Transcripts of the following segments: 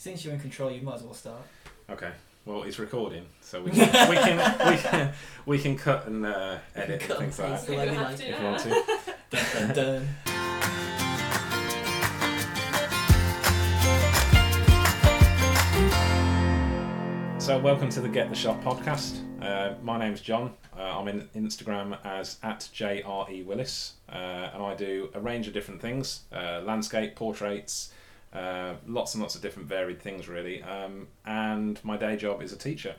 Since you're in control, you might as well start. Okay. Well, it's recording, so we can we can we can, we can cut and uh, edit Cut and and things like that the way You we like if you want to. Dun, dun, dun. So, welcome to the Get the Shot podcast. Uh, my name's John. Uh, I'm in Instagram as at JRE Willis, uh, and I do a range of different things uh, landscape, portraits, uh, lots and lots of different varied things, really. Um, and my day job is a teacher.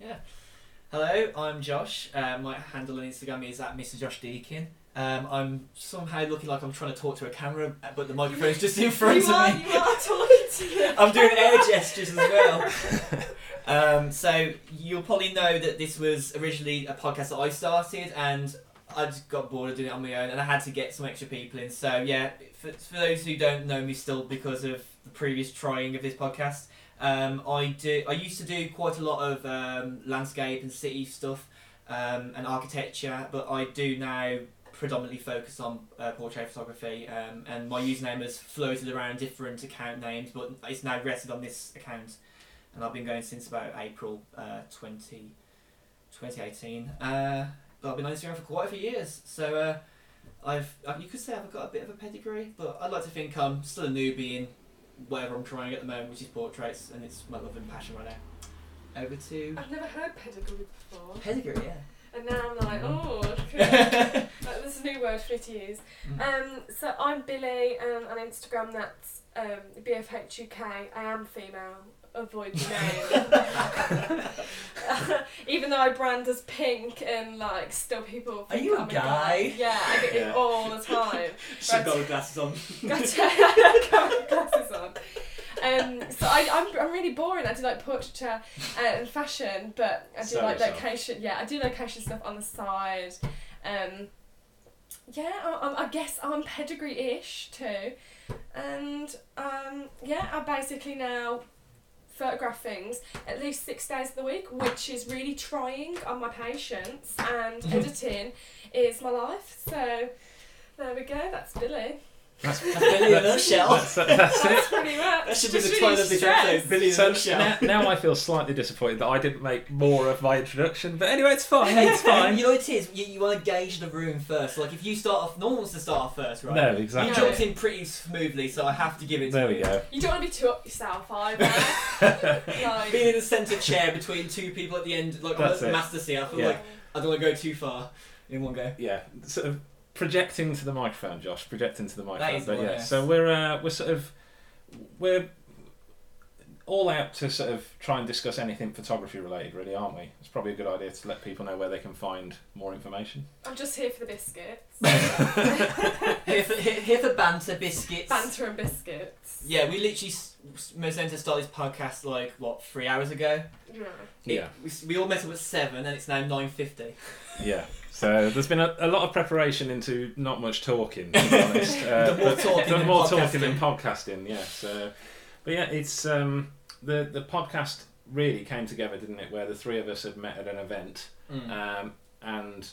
Yeah. Hello, I'm Josh. Uh, my handle on Instagram is at Mr. Josh Deakin. Um, I'm somehow looking like I'm trying to talk to a camera, but the microphone's just in front you of are, me. You are talking to me. I'm doing air gestures as well. Um, so you'll probably know that this was originally a podcast that I started, and I just got bored of doing it on my own, and I had to get some extra people in. So yeah, for, for those who don't know me still because of the previous trying of this podcast, um, I do. I used to do quite a lot of um, landscape and city stuff um, and architecture, but I do now predominantly focus on uh, portrait photography. Um, and my username has floated around different account names, but it's now rested on this account and I've been going since about April uh, 20, 2018. Uh, I've been on Instagram for quite a few years, so uh, I've you could say I've got a bit of a pedigree, but I'd like to think I'm still a newbie in whatever I'm trying at the moment, which is portraits, and it's my love and passion right now. Over to I've never heard pedigree before, pedigree, yeah. and now I'm like, oh, okay. yeah. Like, there's a new word for me to use. Mm. Um, so I'm Billy, and on Instagram that's um, BFHUK. I am female. Avoid the name. Even though I brand as pink, and like still people. Are you a I'm guy? Yeah, I get Yeah. it all the time. She's got the glasses on. Gotcha. I got my glasses on. Um, so I, I'm, I'm really boring. I do like portraiture uh, and fashion, but I do Sell like yourself. location. Yeah, I do location stuff on the side. Um, yeah, I, I, I guess I'm pedigree-ish too, and um, yeah, I basically now photograph things at least six days of the week, which is really trying on my patience. And mm-hmm. editing is my life. So there we go. That's Billy. That's, That's Billy in a nutshell. that's, that's That's it. pretty much. That should be Just the really title of the stressed. episode. Billy in a So nutshell. now, now I feel slightly disappointed that I didn't make more of my introduction, but anyway, it's fine. It's fine. You know what it is? You, you want to gauge the room first. Like if you start off, no one wants to start off first, right? No, You exactly. No. jumped in pretty smoothly, so I have to give it to There you. we go. You don't want to be too up yourself either. like, Being in the centre chair between two people at the end, like on That's the it. master seat, I feel Yeah. like I don't want to go too far in one go. yeah, sort of projecting to the microphone, Josh. Projecting to the microphone. is the but one, yeah, yes. so we're uh, we're sort of we're all out to sort of try and discuss anything photography related, really, aren't we? It's probably a good idea to let people know where they can find more information. I'm just here for the biscuits. Here for, here, here for banter, biscuits. Banter and biscuits. Yeah, we literally s- s- most meant to start this podcast like what three hours ago. Yeah. It- Yeah. we, we all met up at seven, and it's now nine fifty. Yeah. So there's been a, a lot of preparation into not much talking, to be honest. Uh, more talking than more podcasting. talking than podcasting. Yeah. So, but yeah, it's um, the the podcast really came together, didn't it? Where the three of us had met at an event, Mm. um, and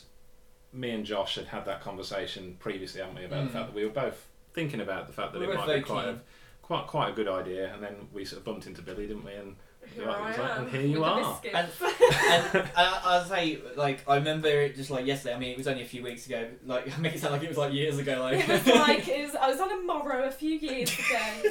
me and Josh had had that conversation previously, haven't we, about Mm. the fact that we were both thinking about the fact that We it might be quite a, quite quite a good idea, and then we sort of bumped into Billy, didn't we? And Here Right, I am. and here you with the are. biscuits. and I, I'll say, like, I remember it just like yesterday. I mean, it was only a few weeks ago. Like, I make it sound like it was like years ago. Like, it was like it was, I was on a morrow a few years ago.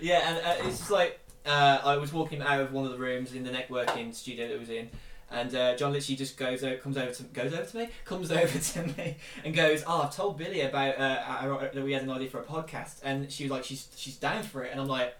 yeah, and uh, it's just like uh, I was walking out of one of the rooms in the networking studio that I was in, and uh, John literally just goes over, comes over to goes over to me, comes over to me, and goes, "Oh, I've told Billy about uh, our, that we had an idea for a podcast," and she was like, "She's she's down for it," and I'm like.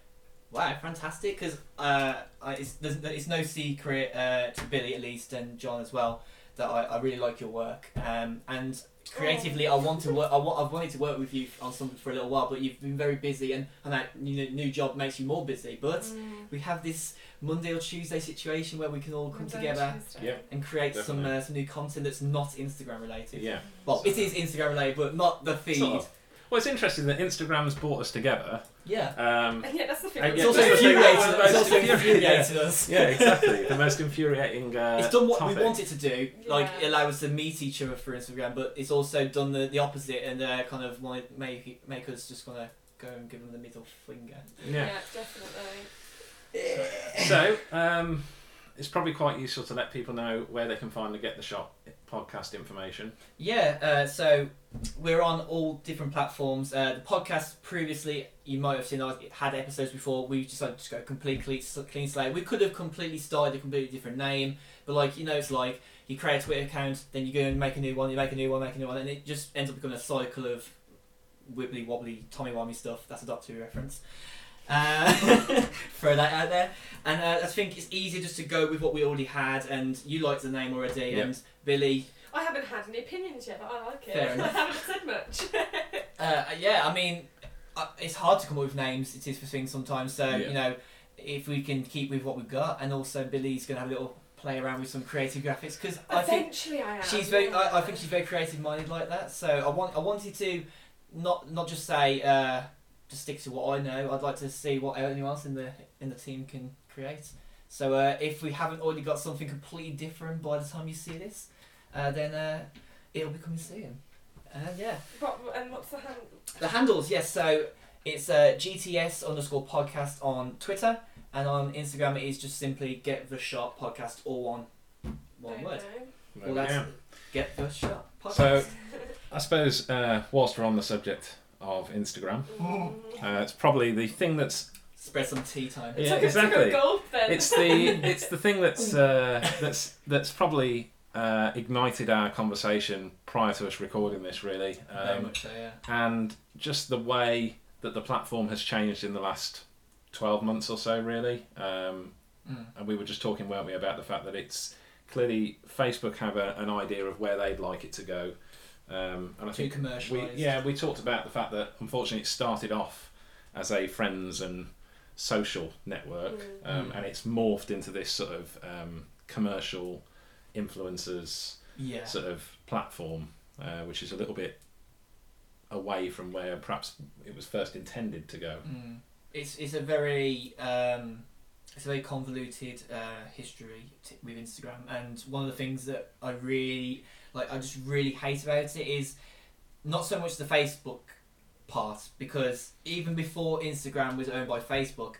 Wow, fantastic! Because uh, it's, it's no secret uh, to Billy at least and John as well that I, I really like your work. Um, and creatively, I want to work. I want, I've wanted to work with you on something for a little while, but you've been very busy, and, and that you know, new job makes you more busy. But Mm. we have this Monday or Tuesday situation where we can all come Monday, together Yeah. and create some uh, some new content that's not Instagram related. yeah. Well, it is Instagram related, but not the feed. Sort of. Well, it's interesting that Instagram's brought us together. Yeah. Um, And yet that's the thing. And It's yeah, also that's the thing, infuriated. It's also infuriating, infuriated us. yeah, exactly. The most infuriating. Uh, It's done what topic. we want it to do, like Yeah. allow us to meet each other through Instagram, but it's also done the, the opposite and uh, kind of want make it- make us just want to go and give them the middle finger. Yeah, Yeah. definitely. So, um, it's probably quite useful to let people know where they can finally Get the Shot podcast information. Yeah, uh, so we're on all different platforms. Uh, the podcast previously, you might have seen, I it had episodes before. We decided to go completely clean slate. We could have completely started a completely different name, but like you know, it's like you create a Twitter account, then you go and make a new one, you make a new one, make a new one, and it just ends up becoming a cycle of wibbly wobbly, timey wimey stuff. That's a Doctor Who reference. Uh, throw that out there, and uh, I think it's easier just to go with what we already had. And you liked the name already, Yeah. and Billy I haven't had any opinions yet, but I like it. Fair I enough. haven't said much. Uh, yeah, I mean, uh, it's hard to come up with names. It is for things sometimes. So Yeah. you know, if we can keep with what we've got, and also Billy's gonna have a little play around with some creative graphics because I think Eventually, I am. she's very. I, I think she's very creative minded like that. So I want. I wanted to, not not just say. Uh, just stick to what I know. I'd like to see what anyone else in the in the team can create. So uh, if we haven't already got something completely different by the time you see this, uh, then uh, it'll be coming soon. And yeah. What, and what's the hand? The handles, yes. So it's uh, GTS underscore podcast on Twitter, and on Instagram it is just simply get the shot podcast, all one one Don't word. know. There Well, that's go. get the shot podcast. So, I suppose, uh, whilst we're on the subject of Instagram, Mm. uh, it's probably the thing that's spread some tea time. Yeah, Took us to go exactly. golf then. it's the it's the thing that's uh, that's that's probably uh, ignited our conversation prior to us recording this, really. Very Um, much so, yeah. and just the way that the platform has changed in the last 12 months or so really um, Mm. and we were just talking weren't we about the fact that it's clearly facebook have a, an idea of where they'd like it to go um, and i Too think we, yeah we talked about the fact that unfortunately it started off as a friends and social network Mm. um, Mm. and it's morphed into this sort of um, commercial influencers Yeah. sort of platform, uh, which is a little bit away from where perhaps it was first intended to go. Mm. It's it's a very um, it's a very convoluted uh, history t- with Instagram, and one of the things that I really like, I just really hate about it is not so much the Facebook part because even before Instagram was owned by Facebook,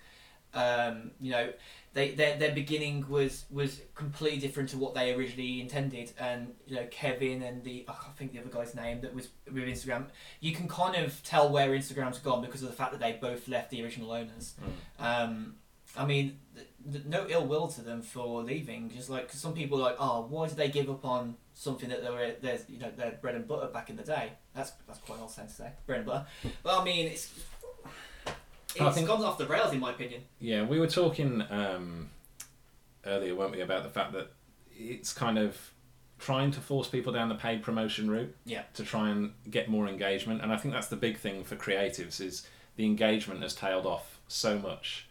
um, you know, they their, their beginning was was completely different to what they originally intended, and you know, Kevin and the I can't think the other guy's name that was with Instagram you can kind of tell where Instagram's gone because of the fact that they both left the original owners. Um, I mean, th- th- no ill will to them for leaving. Just like 'cause some people are like, oh, why did they give up on something that they were there's you know their bread and butter back in the day? That's that's quite an old sense to say, bread and butter. But I mean, it's it's I think- gone off the rails in my opinion. Yeah, we were talking um, earlier, weren't we, about the fact that it's kind of trying to force people down the paid promotion route Yeah. to try and get more engagement. And I think that's the big thing for creatives is the engagement has tailed off so much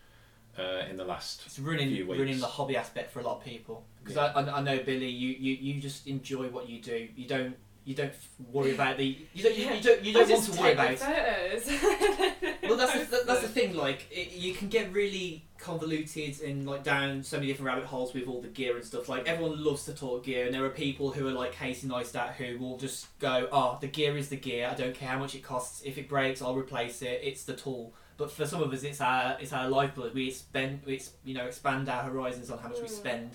uh, in the last It's ruining few weeks. ruining the hobby aspect for a lot of people. Because Yeah. I, I, I know Billy, you, you, you just enjoy what you do. You don't you don't worry about the you don't you, you don't you don't want just to worry about. well, that's the, that's the thing. Like, it, you can get really convoluted and like down so many different rabbit holes with all the gear and stuff. Like, everyone loves to talk gear, and there are people who are like Casey Neistat who will just go, "Oh, the gear is the gear. I don't care how much it costs. If it breaks, I'll replace it. It's the tool." But for some of us, it's our it's our lifeblood. We spend we you know expand our horizons on how much we Mm. spend,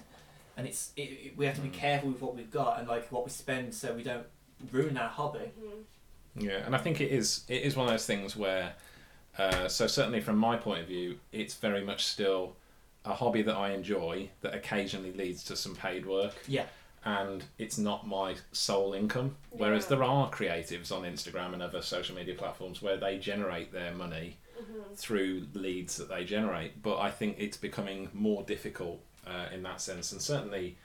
and it's it, it- we have to be Mm. careful with what we've got and like what we spend so we don't ruin our hobby. Mhm. Yeah, and I think it is it is one of those things where, uh, so certainly from my point of view, it's very much still a hobby that I enjoy that occasionally leads to some paid work. Yeah. And it's not my sole income. Whereas Yeah. there are creatives on Instagram and other social media platforms where they generate their money Mhm. through leads that they generate. But I think it's becoming more difficult uh, in that sense, and certainly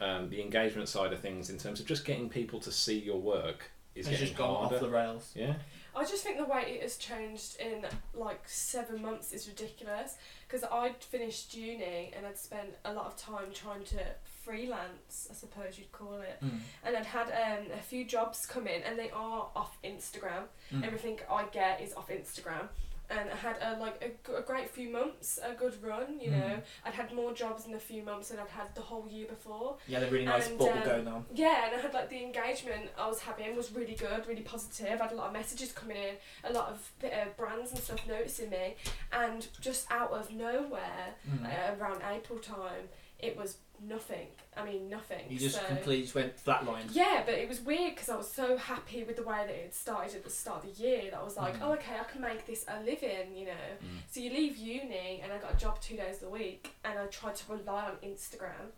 um, the engagement side of things in terms of just getting people to see your work is It's getting just gone harder. off the rails. Yeah. I just think the way it has changed in like seven months is ridiculous. Because I'd finished uni and I'd spent a lot of time trying to freelance, I suppose you'd call it. Mm. And I'd had um, a few jobs come in, and they are off Instagram. Mm. Everything I get is off Instagram. And I had a like a great few months, a good run. You Mm. know, I'd had more jobs in a few months than I'd had the whole year before. Had a really nice And, bubble um, going on. Yeah, and I had like the engagement I was having was really good, really positive. I had a lot of messages coming in, a lot of uh, brands and stuff noticing me, and just out of nowhere, Mm. uh, around April time, it was nothing. I mean, nothing. You just so, completely just went flatlined. Yeah, but it was weird because I was so happy with the way that it started at the start of the year that I was like, Mm. oh, okay, I can make this a living, you know. Mm. So you leave uni, and I got a job two days a week, and I tried to rely on Instagram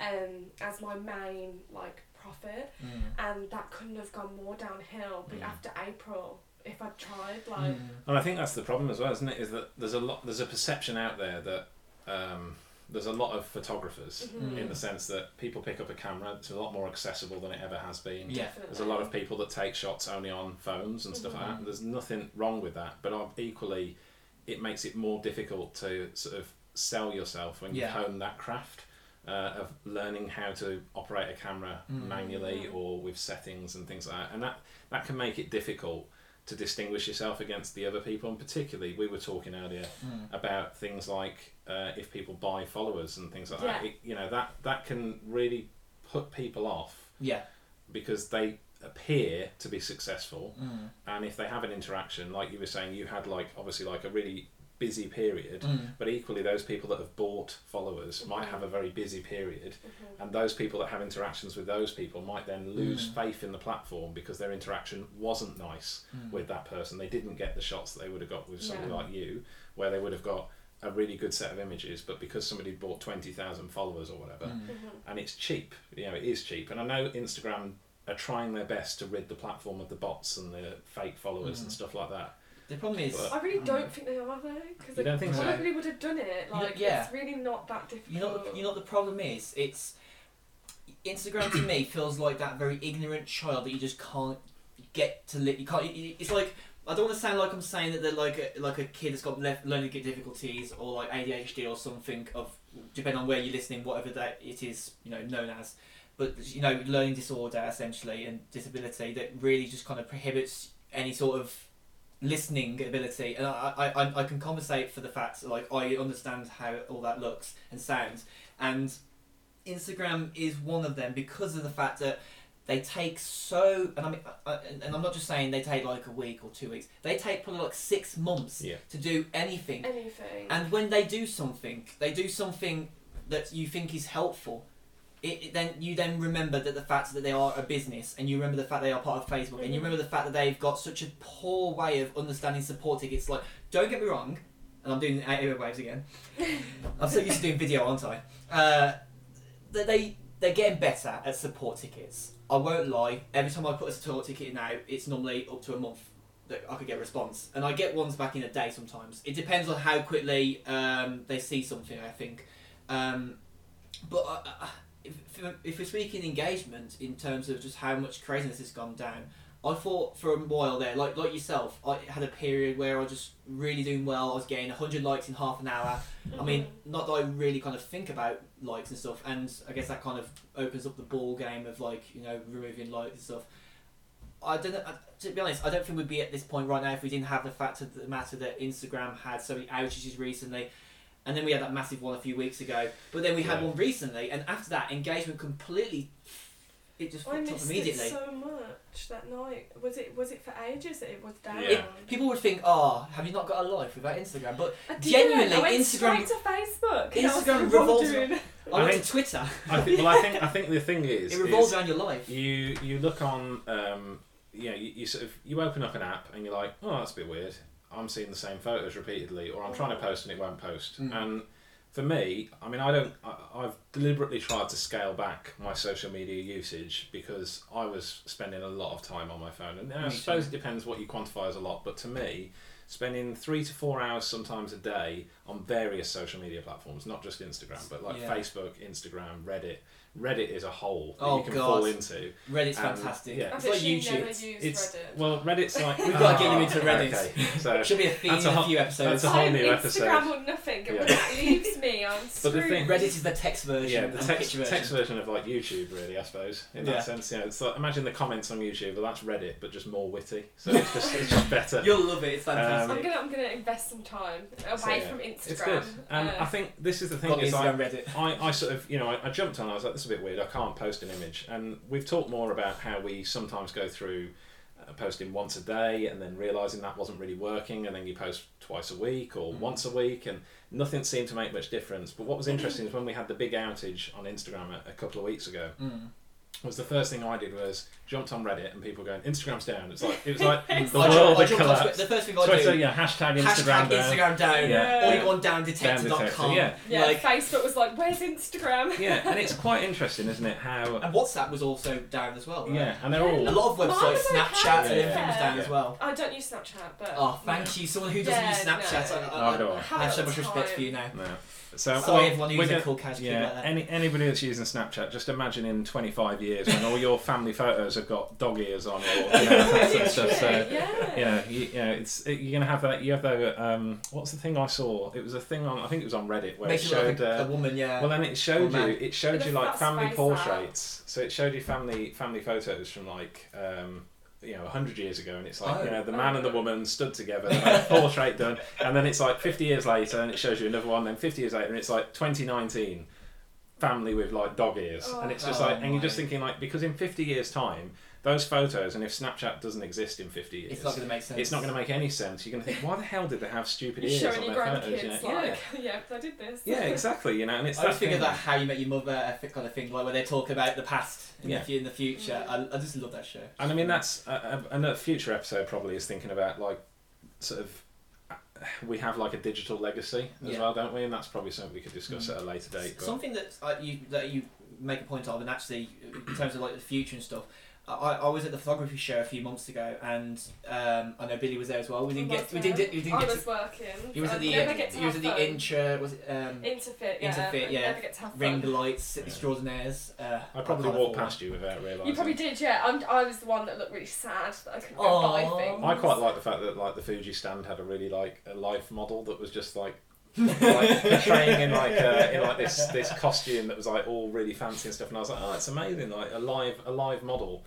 um, as my main like profit, Mm. and that couldn't have gone more downhill. But Mm. after April, if I'd tried, like, Mm. And I think that's the problem as well, isn't it? Is that there's a lot, there's a perception out there that um, there's a lot of photographers mhm, Mm. in the sense that people pick up a camera. It's a lot more accessible than it ever has been. Yeah. definitely. There's a lot of people that take shots only on phones and stuff like Mhm. that. There's nothing wrong with that, but equally, it makes it more difficult to sort of sell yourself when you Yeah. hone that craft uh, of learning how to operate a camera Mm. manually or with settings and things like that. And that that can make it difficult to distinguish yourself against the other people. And particularly, we were talking earlier Mm. about things like uh, if people buy followers and things like that. It, you know that that can really put people off Yeah. because they appear to be successful Mm. and if they have an interaction like you were saying you had like obviously like a really busy period Mm. but equally those people that have bought followers might Mhm. have a very busy period Mhm. and those people that have interactions with those people might then lose Mm. faith in the platform because their interaction wasn't nice Mm. with that person they didn't get the shots that they would have got with somebody Yeah. like you where they would have got a really good set of images but because somebody bought 20,000 followers or whatever Mm. Mhm. and it's cheap. You know, it is cheap. And I know Instagram are trying their best to rid the platform of the bots and the fake followers and stuff like that. The problem is, But- I really don't Mm. think they are though, because You they don't think so? probably would have done it. You know- Like, yeah. it's really not that difficult. you know, you know what the problem is. It's Instagram to me feels like that very ignorant child that you just can't get to. Li- you can't. you- It's like I don't want to sound like I'm saying that they're like a, like a kid that's got le- learning difficulties or like ADHD or something of depending on where you're listening, whatever that it is, you know, known as. But you know, learning disorder essentially and disability that really just kind of prohibits any sort of listening ability. And I, I, I, I can compensate for the fact like I understand how all that looks and sounds, and Instagram is one of them because of the fact that they take so and I mean I, I- and I'm not just saying they take like a week or two weeks they take probably like six months Yeah. to do anything anything. and when they do something they do something that you think is helpful it, it- then you then remember that the fact that they are a business and you remember the fact they are part of Facebook and you Mhm. remember the fact that they've got such a poor way of understanding support tickets like don't get me wrong and I'm doing airwaves again I'm so used to doing video aren't I uh, that they they're getting better at support tickets. I won't lie. Every time I put a support ticket in now, it's normally up to a month that I could get a response, and I get ones back in a day sometimes. It depends on how quickly um, they see something. I think, um, but I, I, if, if we're speaking engagement in terms of just how much craziness has gone down, I thought for a while there, like like yourself, I had a period where I was just really doing well. I was getting hundred likes in half an hour. I mean, not that I really kind of think about likes and stuff, and I guess that kind of opens up the ball game of like you know removing likes and stuff. I don't know. To be honest, I don't think we'd be at this point right now if we didn't have the fact of the matter that Instagram had so many outages recently, and then we had that massive one a few weeks ago. But then we had Yeah. one recently, and after that, engagement completely it just I fucked up missed immediately. it so much that night. Was it was it for ages that it was down? Yeah. People would think, "Oh, have you not got a life without Instagram?" But I didn't. Genuinely, I went Instagram- straight to Facebook. and I was Instagram revolves wondering- I I went think- to Twitter. I think, well, I think I think the thing is, It revolves is around your life. you you look on, um, you know, you, you sort of you open up an app and you're like, oh, that's a bit weird. I'm seeing the same photos repeatedly, or I'm trying to post and it won't post. Mm. And for me, I mean, I don't. I, I've deliberately tried to scale back my social media usage because I was spending a lot of time on my phone, and I suppose it depends what you quantify as a lot. But to me, spending three to four hours sometimes a day on various social media platforms, not just Instagram, but like Yeah. Facebook, Instagram, Reddit. Reddit is a hole that Oh, you can God. fall into. Reddit's Um, fantastic. yeah. I've It's like actually YouTube. never It's- used It's Reddit. well, Reddit's like We've got to get Ah, them into Reddit. Okay, so Should be a theme That's in a a whole- few episodes. that's a whole I'm new Instagram episode. or nothing, and Yeah. when that leaves me, I'm But the screwed. thing- Reddit is the text version. yeah, and the text, picture version. text version of like YouTube, really, I suppose. In Yeah. that sense, yeah. It's like imagine the comments on YouTube. Well, that's Reddit, but just more witty. So it's just it's just better. You'll love it. It's fantastic. Um, I'm gonna I'm gonna invest some time away So, yeah, from Instagram. It's good, and Uh, I think this is the thing. Got Is Instagram Reddit. I, I sort of, you know, I, I jumped on. I was like, this is a bit weird. I can't post an image, and we've talked more about how we sometimes go through uh, posting once a day, and then realizing that wasn't really working, and then you post twice a week or Mm. once a week, and nothing seemed to make much difference. But what was interesting is when we had the big outage on Instagram a, a couple of weeks ago, Mm. Was the first thing I did was jumped on Reddit and people going Instagram's down. It's like it was like the I world jumped, I had jumped on Twitter. The first thing I Twitter, do, yeah, hashtag Instagram hashtag down. Instagram down, Yeah. or Yeah. you on Down downdetector.com. detector, yeah. yeah, Like, Facebook was like, "Where's Instagram?" Yeah, and it's quite interesting, isn't it? How and WhatsApp was also down as well. Right? yeah, and they're all A lot of Mine websites, was Snapchat, and everything was yeah. down as well. I don't use Snapchat, but Oh, thank you. Someone who doesn't Yeah, use Snapchat. no. I, I, Oh, do I? I have so much respect for you now. no. So Sorry, well, everyone we're who's a gonna- cool cash kid Yeah, like that. any anybody that's using Snapchat, just imagine in 25 years when all your family photos have got dog ears on or you know, that sort of stuff. So yeah. you know, you, you know, it's it, you're gonna have that. You have that. Um, what's the thing I saw? It was a thing on. I think it was on Reddit where Makes it showed. like a, uh, a woman, yeah. well, then it showed you. It showed you like family space out. portraits. So it showed you family family photos from like. Um, you know, 100 years ago, and it's like, Oh. you know, the man and the woman stood together, they a portrait done, and then it's like 50 years later, and it shows you another one, then 50 years later, and it's like 2019, family with like dog ears. and it's just Oh like, and you're just thinking, like, because in 50 years' time, those photos, and if Snapchat doesn't exist in 50 years, it's not going to make sense. it's not going to make any sense. You're going to think, why the hell did they have stupid ears showing on your their photos? grandkids You know? like, yeah, I did this. Yeah, yeah, exactly. You know, and it's I always that think of thing. that How You Met Your Mother uh, kind of thing, like where they talk about the past in, Yeah. the, fu- in the future. I, I just love that show. And I mean, that's a, a, a future episode probably is thinking about like sort of uh, we have like a digital legacy as Yeah. well, don't we? And that's probably something we could discuss Mm. at a later date. But Something that uh, you that you make a point of, and actually in terms of like the future and stuff. I, I was at the photography show a few months ago, and um, I know Billy was there as well. We didn't get we didn't get- we didn't I get was to. working. He was at the never get to he was have at the fun. intra was it um, Interfit, yeah. Interfit, yeah. Never get to have ring fun. lights Yeah. extraordinaires. Uh, I probably can't walked afford past you without realising. You probably did, yeah. I'm, I was the one that looked really sad that I couldn't go Aw. buy things. I quite like the fact that like the Fuji stand had a really like a life model that was just like like portraying in like uh, in like this this costume that was like all really fancy and stuff, and I was like, oh, it's amazing, like a live a live model,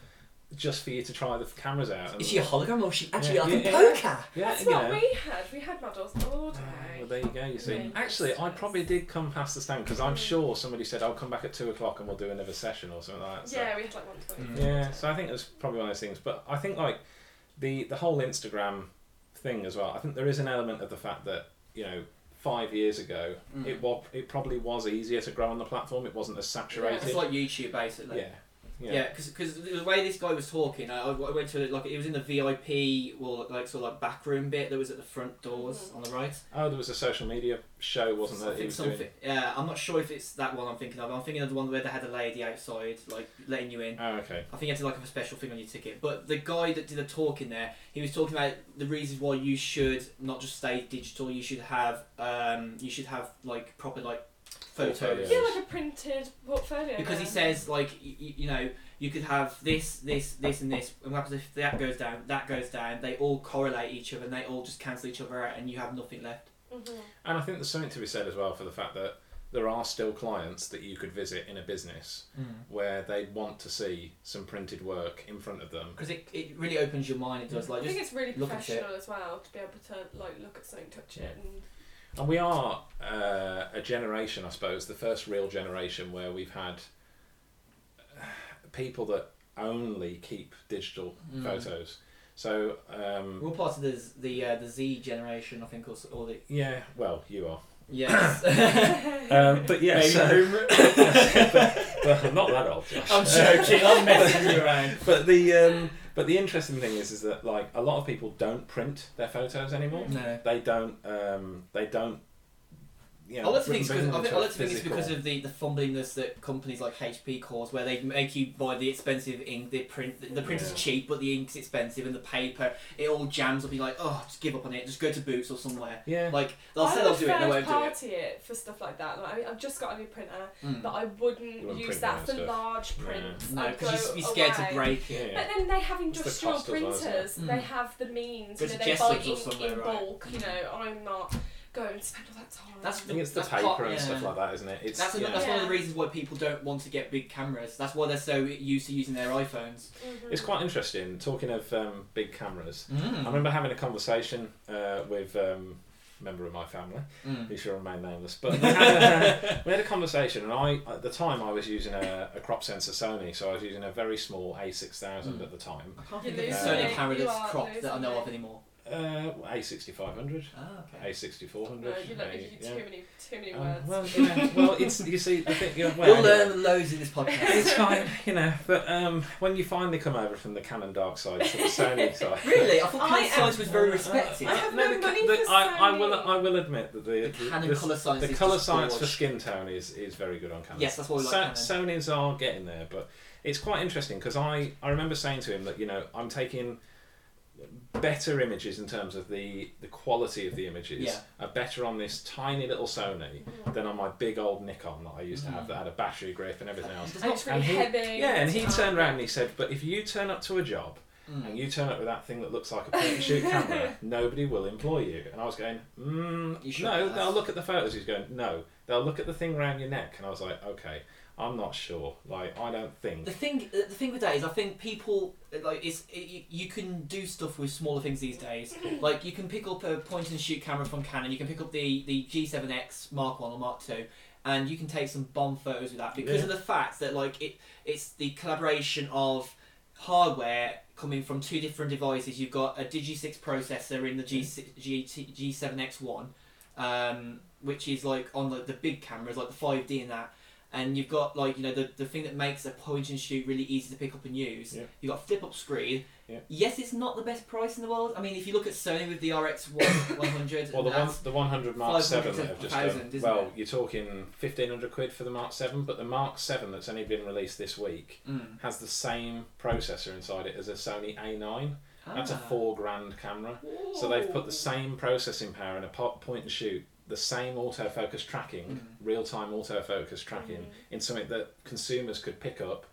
just for you to try the cameras out. Is she a hologram or is she actually Yeah, like yeah, a poker? yeah, That's you what know. we had. We had models all Ah, day. Well, there you go. You see, Yeah. actually, I probably did come past the stand because I'm sure somebody said I'll come back at two o'clock and we'll do another session or something like that. So. Yeah, we had like one twenty. Mm. Yeah, so I think it was probably one of those things. But I think like the the whole Instagram thing as well. I think there is an element of the fact that you know five years ago Mm. it was it probably was easier to grow on the platform. It wasn't as saturated. It's like YouTube basically. yeah, yeah, Yeah, because the way this guy was talking, I, I went to like it was in the VIP well, like sort of like back room bit that was at the front doors Mhm. on the right. Oh, there was a social media show, wasn't I there? that he think was something. doing? Yeah, I'm not sure if it's that one I'm thinking of. I'm thinking of the one where they had a lady outside, like letting you in. Oh, okay. I think you had to like have a special thing on your ticket. But the guy that did the talk in there, he was talking about the reasons why you should not just stay digital. You should have, um, you should have like proper like photos. Portfolios. Yeah, like a printed portfolio. Because he says like you, you know you could have this this this and this and what happens if that goes down that goes down they all correlate each other and they all just cancel each other out and you have nothing left Mhm. And I think there's something to be said as well for the fact that there are still clients that you could visit in a business where they want to see some printed work in front of them. because it, it really opens your mind it does like I think it's really look at it. professional as well to be able to like look at something, touch it, and And we are uh, a generation, I suppose, the first real generation where we've had uh, people that only keep digital Mm. photos. So, um, we're part of the the uh, the Z generation I think or, or the yeah, well, you are. yes Um, but yeah, Maybe so, boomer. well, I'm not that old, Josh. I'm joking I'm messing you around but the um, but the interesting thing is, is that like a lot of people don't print their photos anymore. no They don't. Um, they don't. You I know, like to think it's because, I them think, to like to think it's because of the, the fumblingness that companies like HP cause, where they make you buy the expensive ink, the print, the, the print is cheap, but the ink's expensive, and the paper, it all jams up. You're like, oh, just give up on it, just go to Boots or somewhere. Yeah. Like they'll I say they'll do it, and they won't do it. party it for stuff like that. Like, I mean, I've just got a new printer, Mm. but I wouldn't wouldn't use that for own stuff. large Yeah. prints. No, I'd because go you're scared away. to break it. Yeah. But then they have industrial cost as well, printers. They have the means. Go You to know, they buy or ink somewhere, in right? bulk. You know, I'm not go and spend all that time. That's I think it's the That's paper part- and yeah. stuff like that, isn't it? It's That's, yeah. that's one of the Yeah. reasons why people don't want to get big cameras. That's why they're so used to using their iPhones. Mhm. It's quite interesting. Talking of um, big cameras, Mm. I remember having a conversation uh, with um, a member of my family, Mm. who shall remain nameless, but we had, a, we had a conversation, and I at the time I was using a, a crop sensor Sony, so I was using a very small A6000 Mm. at the time, I can't think of a losing Sony it. camera You that's are cropped that I know losing of it. anymore. Uh, A6500, Ah, okay. A6400. No, you know, A- you yeah. too many, too many Um, words. well, yeah, well, it's you see the thing. You know, well, You'll learn loads in this podcast. It's fine, you know. But um, when you finally come over from the Canon dark side to the Sony side, really? I thought I Canon am- Science was very respected. I have no, no the, money the, for I, I will. Sony. I will admit that the, The Canon the, colour science the is colour science for skin tone is, is very good on Canon. Yes, that's why we like So, Sony's are getting there, but it's quite interesting because I, I remember saying to him that you know I'm taking better images in terms of the the quality of the images Yeah. are better on this tiny little Sony than on my big old Nikon that I used to have Mhm. that had a battery grip and everything else. Does and not- it's really he- heavy. Yeah, and he turned around and he said, "But if you turn up to a job Mm. and you turn up with that thing that looks like a point and shoot camera, nobody will employ you." And I was going, mm, You "No, have." they'll look at the photos." He's going, "No, they'll look at the thing around your neck." And I was like, "Okay, I'm not sure. Like, I don't think." The thing, the thing with that is, I think people like it's it, you- you can do stuff with smaller things these days. Like you can pick up a point and shoot camera from Canon. You can pick up the the G7X Mark One or Mark Two, and you can take some bomb photos with that because Yeah. of the fact that like it it's the collaboration of hardware coming from two different devices. You've got a DIGIC 6 processor in the G6, G G7X One, um, which is like on the, the big cameras, like the 5D and that. And you've got like you know the, the thing that makes a point and shoot really easy to pick up and use. Yeah. You've got flip up screen. Yeah. Yes, it's not the best price in the world. I mean, if you look at Sony with the RX one one hundred, Well, the one, the 100 Mark 500 Seven that have just 1,000, done. Well, it? you're talking 1500 quid for the Mark Seven, but the Mark Seven that's only been released this week mm. has the same processor inside it as a Sony A9. That's a Ah. four grand camera. So they've put the same processing power in a point and shoot, the same autofocus tracking, Mm. real time autofocus tracking, in something that consumers could pick up,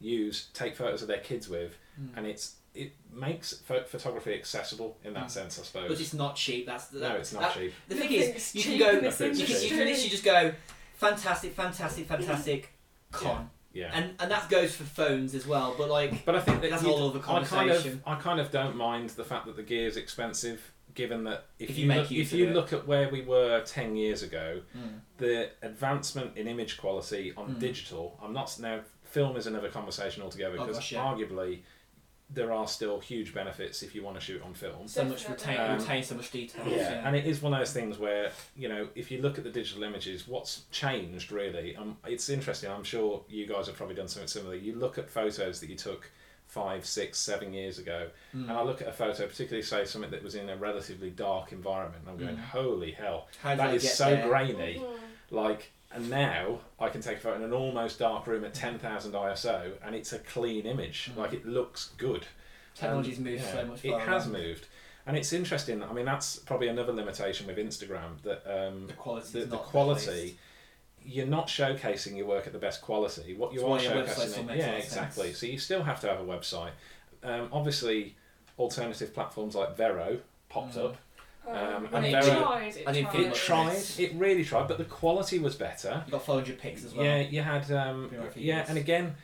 use, take photos of their kids with, Mm. and it's it makes pho- photography accessible in that Mm. sense, I suppose. But it's not cheap. That's the, no, it's not that- cheap. The thing is, you can go, in this Nothing's you can, you can literally just go, fantastic, fantastic, fantastic, con, Yeah. and and that goes for phones as well. But like, But I think that That's all you- whole other I kind of, conversation. I kind of don't mind the fact that the gear is expensive, given that if, If you, you make look, if you it. look at where we were ten years ago, mm, the advancement in image quality on Mm. digital. I'm not now. Film is another conversation altogether Oh, because gosh, yeah. arguably there are still huge benefits if you want to shoot on film. so much retain, Um, retain so much detail. Yeah, and it is one of those things where you know if you look at the digital images, what's changed really? Um, it's interesting. I'm sure you guys have probably done something similar. You look at photos that you took five, six, seven years ago, Mm. and I look at a photo, particularly say something that was in a relatively dark environment, and I'm going, Mm. holy hell, How did that I is get so there? grainy. Mhm. Like, and now I can take a photo in an almost dark room at 10,000 ISO, and it's a clean image. Mm. Like, it looks good. Technology's Um, moved yeah, so much. It has along. moved. And it's interesting. I mean, that's probably another limitation with Instagram that um, The quality. the, is the not quality. You're not showcasing your work at the best quality. What you That's are why your website still showcasing, makes a yeah, exactly. sense. So you still have to have a website. Um, obviously, alternative platforms like Vero popped Mm. up. Um, and and it very- tried. It and tried. It tried. It really tried, but the quality was better. You got 400 pics as well. Yeah, you had. Um, Been around for yeah, and again,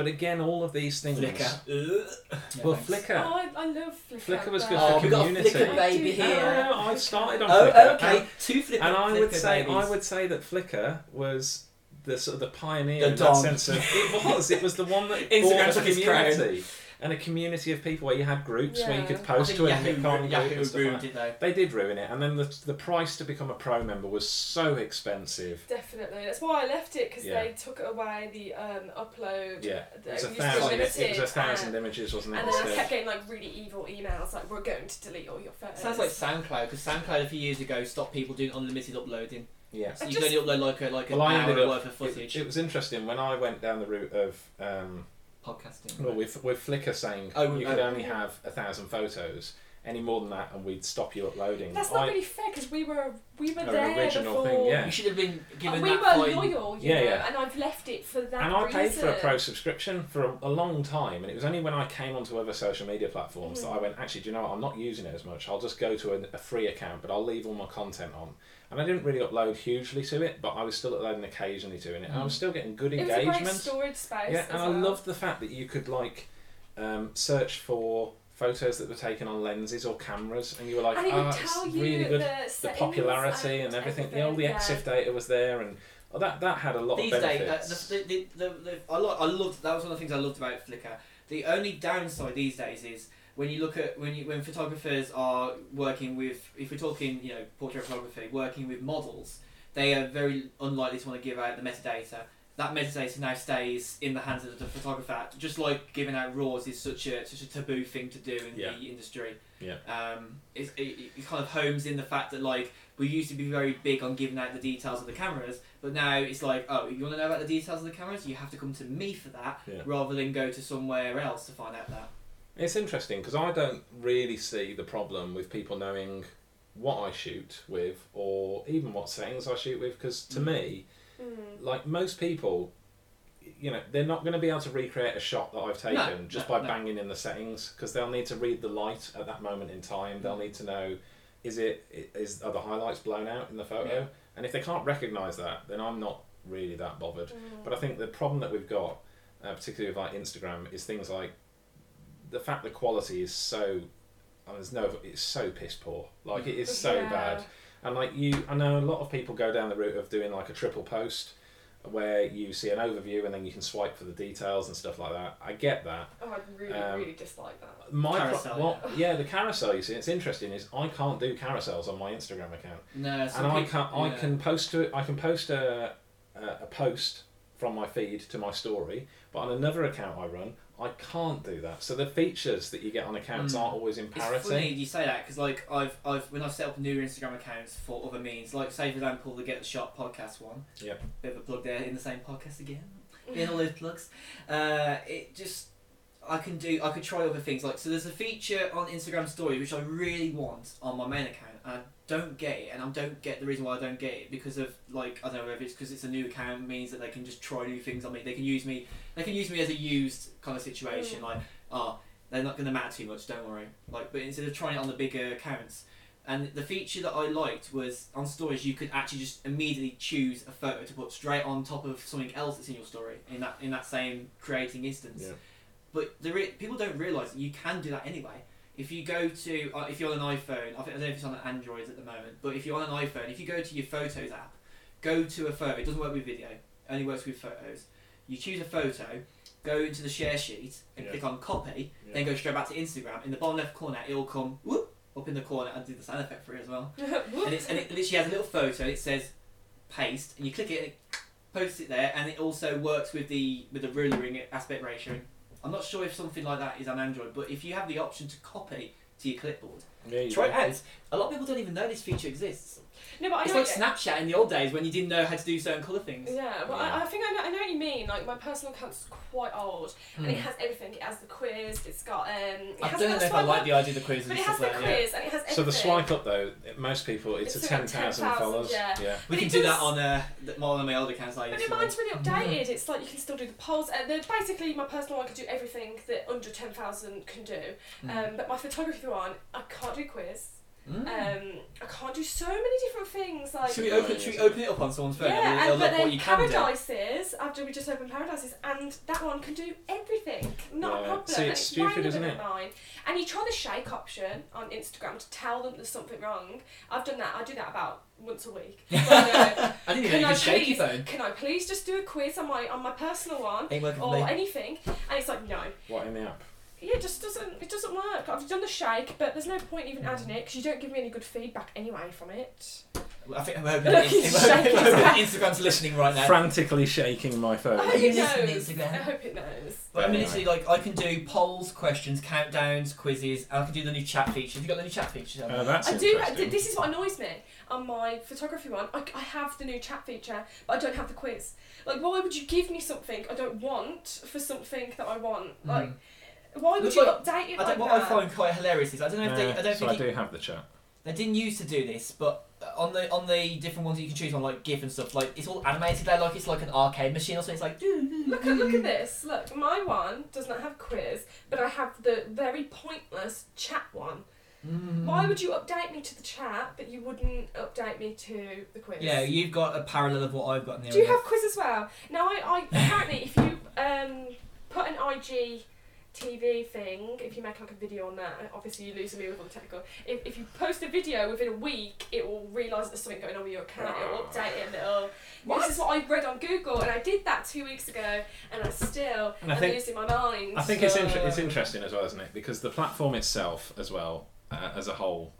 but again, all of these things. Flickr. Ugh. Well, thanks. Flickr. Oh, I, I love Flickr. Flickr was good Oh, for we got a community. Flickr baby I do here. love No, I started on Oh, Flickr. okay. And, Two Flickr. and I would Flickr say babies. I would say that Flickr was the sort of the pioneer The in that dog. sense of it was it was the one that Instagram brought a took its crown. community and a community of people where you had groups where you could Yeah. I post think to a Yahoo, Nikon group Yahoo and stuff like ruined that. it though. They did ruin it, and then the the price to become a pro member was so expensive. Definitely. That's why I left it because Yeah. they took away the um, upload. Yeah, the- it was a used to thousand. It, limited, was a thousand and, images, wasn't it? and then I instead? kept getting like really evil emails like, "We're going to delete all your photos." Sounds like SoundCloud because SoundCloud a few years ago stopped people doing unlimited uploading. yeah. So you just- can only upload like a like an Well, I hour up- worth of footage. It, it was interesting when I went down the route of um, Podcasting. well with with Flickr saying Oh, you oh. could only have a thousand photos, any more than that, and we'd stop you uploading. That's not I- really fair because we were we were An there original before. thing, yeah. You should have been given And we that were fine. loyal, you Yeah, know, yeah. and I've left it for that and I reason. paid for a pro subscription for a, a long time, and it was only when I came onto other social media platforms that I Mhm. went, actually, do you know what? I'm not using it as much. I'll just go to a, a free account, but I'll leave all my content on. And I didn't really upload hugely to it, but I was still uploading occasionally to it, and I was Mm. still getting good It was a great engagement. storage space. Yeah, as and I well. loved the fact that you could like um, search for photos that were taken on lenses or cameras, and you were like, ah, would it's you really good. the, The popularity and everything, the, all the yeah. EXIF data was there, and oh, that that had a lot These of days, benefits. uh, the, the, the, the, I, lo- I loved that was one of the things I loved about Flickr. The only downside these days is when you look at when you when photographers are working with if we're talking you know portrait photography working with models, they are very unlikely to want to give out the metadata. That metadata now stays in the hands of the photographer. Just like giving out raws is such a such a taboo thing to do in Yeah. the industry. Yeah. Um, it, it, it kind of homes in the fact that like we used to be very big on giving out the details of the cameras, but now it's like, oh, if you want to know about the details of the cameras, you have to come to me for that, Yeah. rather than go to somewhere else to find out that. It's interesting because I don't really see the problem with people knowing what I shoot with or even what settings I shoot with because to Mm. me, Mm. like most people, you know, they're not going to be able to recreate a shot that I've taken No, just no, by no. banging in the settings because they'll need to read the light at that moment in time. They'll Mm. need to know is it is are the highlights blown out in the photo, Yeah. and if they can't recognise that, then I'm not really that bothered. Mm. But I think the problem that we've got, uh, particularly with like Instagram, is things like the fact the quality is so. And there's no, it's so piss poor. Like it is so Yeah. bad. And like you, I know a lot of people go down the route of doing like a triple post, where you see an overview and then you can swipe for the details and stuff like that. I get that. Oh, I really, Um, really dislike that. My pro- Carousel, what, yeah, the carousel. You see, it's interesting is I can't do carousels on my Instagram account No, and I can I can post to it. I can post a, a a post from my feed to my story, but on another account I run, I can't do that. So the features that you get on accounts Mm. aren't always in It's parity. funny you say that because like I've I've when I've set up new Instagram accounts for other means, like say for example the Get the Shot podcast one. Yep. Bit of a plug there in the same podcast again. in all those plugs. Uh, it just I can do I could try other things like so there's a feature on Instagram story which I really want on my main account and I don't get it and I don't get the reason why I don't get it because of like I don't know if it's because it's a new account means that they can just try new things on me they can use me they can use me as a used kind of situation Mm. like oh they're not going to matter too much don't worry like but instead of trying it on the bigger accounts and the feature that I liked was on stories you could actually just immediately choose a photo to put straight on top of something else that's in your story in that in that same creating instance. Yeah. But the re- people don't realise that you can do that anyway. If you go to uh, if you're on an iPhone, I, think, I don't know if it's on an Android at the moment, but if you're on an iPhone, if you go to your Photos app, go to a photo. It doesn't work with video. It only works with photos. You choose a photo, go into the share sheet and Yeah. click on copy, Yeah. then go straight back to Instagram. In the bottom left corner, it'll come whoop up in the corner and do the sound effect for it as well. and, it's, and it literally has a little photo. It says paste, and you click it, and it posts it there, and it also works with the with the rulering aspect ratio. I'm not sure if something like that is on Android, but if you have the option to copy to your clipboard, Yeah, you try it out. A lot of people don't even know this feature exists. No, but I It's know like Snapchat in the old days when you didn't know how to do certain colour things. Yeah, well, Yeah. I, I think I know, I know what you mean. Like my personal account's quite old, and it Hmm. has everything. It has the quiz. It's got um. It I has don't know if I like up, the idea of the quiz But it has the like that. quiz, and it has everything. So the swipe up though, most people it's, It's a ten thousand 10,000, followers. yeah. yeah. We But can it do that on uh, the- one of my older accounts. I But used mine's really updated. It's like you can still do the polls. Uh, they're basically, my personal one can do everything that under 10,000 can do. Mm. Um, but my photography one, I can't do quiz. Mm. Um, I can't do so many different things. Like should we open? Should we open it up on someone's phone? yeah, and and, but then you can do. Paradises, after we just opened Paradises, and that one can do everything. Not a problem. See, and it's way stupid, isn't it? Mine. And you try the shake option on Instagram to tell them there's something wrong. I've done that. I do that about once a week. But, uh, I didn't even can know I you could shake please, your phone. can I please just do a quiz on my on my personal one Ain't working for or anything? And it's like no. What in the app? Yeah, it just doesn't it doesn't work. I've done the shake, but there's no point even adding it because you don't give me any good feedback anyway from it. I think I'm hoping, Look, that, he's I'm hoping, shaking I'm his hoping. Instagram's listening right now. Frantically shaking my I phone. hope Are you it knows. listening, Instagram? I hope it knows. But I mean, Anyway. literally, like I can do polls, questions, countdowns, quizzes, and I can do the new chat feature. Have you got the new chat feature? Uh, that's I do. interesting. This is what annoys me on my photography one. I, I have the new chat feature, but I don't have the quiz. Like, why would you give me something I don't want for something that I want? Like, Mm. Why would Look you like- update it I like don't, what that? I find quite hilarious is I don't know if they, I don't so think I it- do have the chat. they didn't used to do this, but on the on the different ones that you can choose on like GIF and stuff, like it's all animated. They like it's like an arcade machine or something. It's like doo, doo, Look at look doo. at this. Look, my one does not have quiz, but I have the very pointless chat one. Mm. Why would you update me to the chat, but you wouldn't update me to the quiz? Yeah, you've got a parallel of what I've got in the Do you have quiz as well? Now, I, I apparently if you um, put an IG TV thing, if you make like a video on that, obviously you lose me with all the technical. If, if you post a video within a week, it will realise there's something going on with your account. It will update it and it'll. What? This is what I read on Google, and I did that two weeks ago, and I still And I am think- losing my mind. I think it's inter- it's interesting as well, isn't it? Because the platform itself, as well uh, as a whole,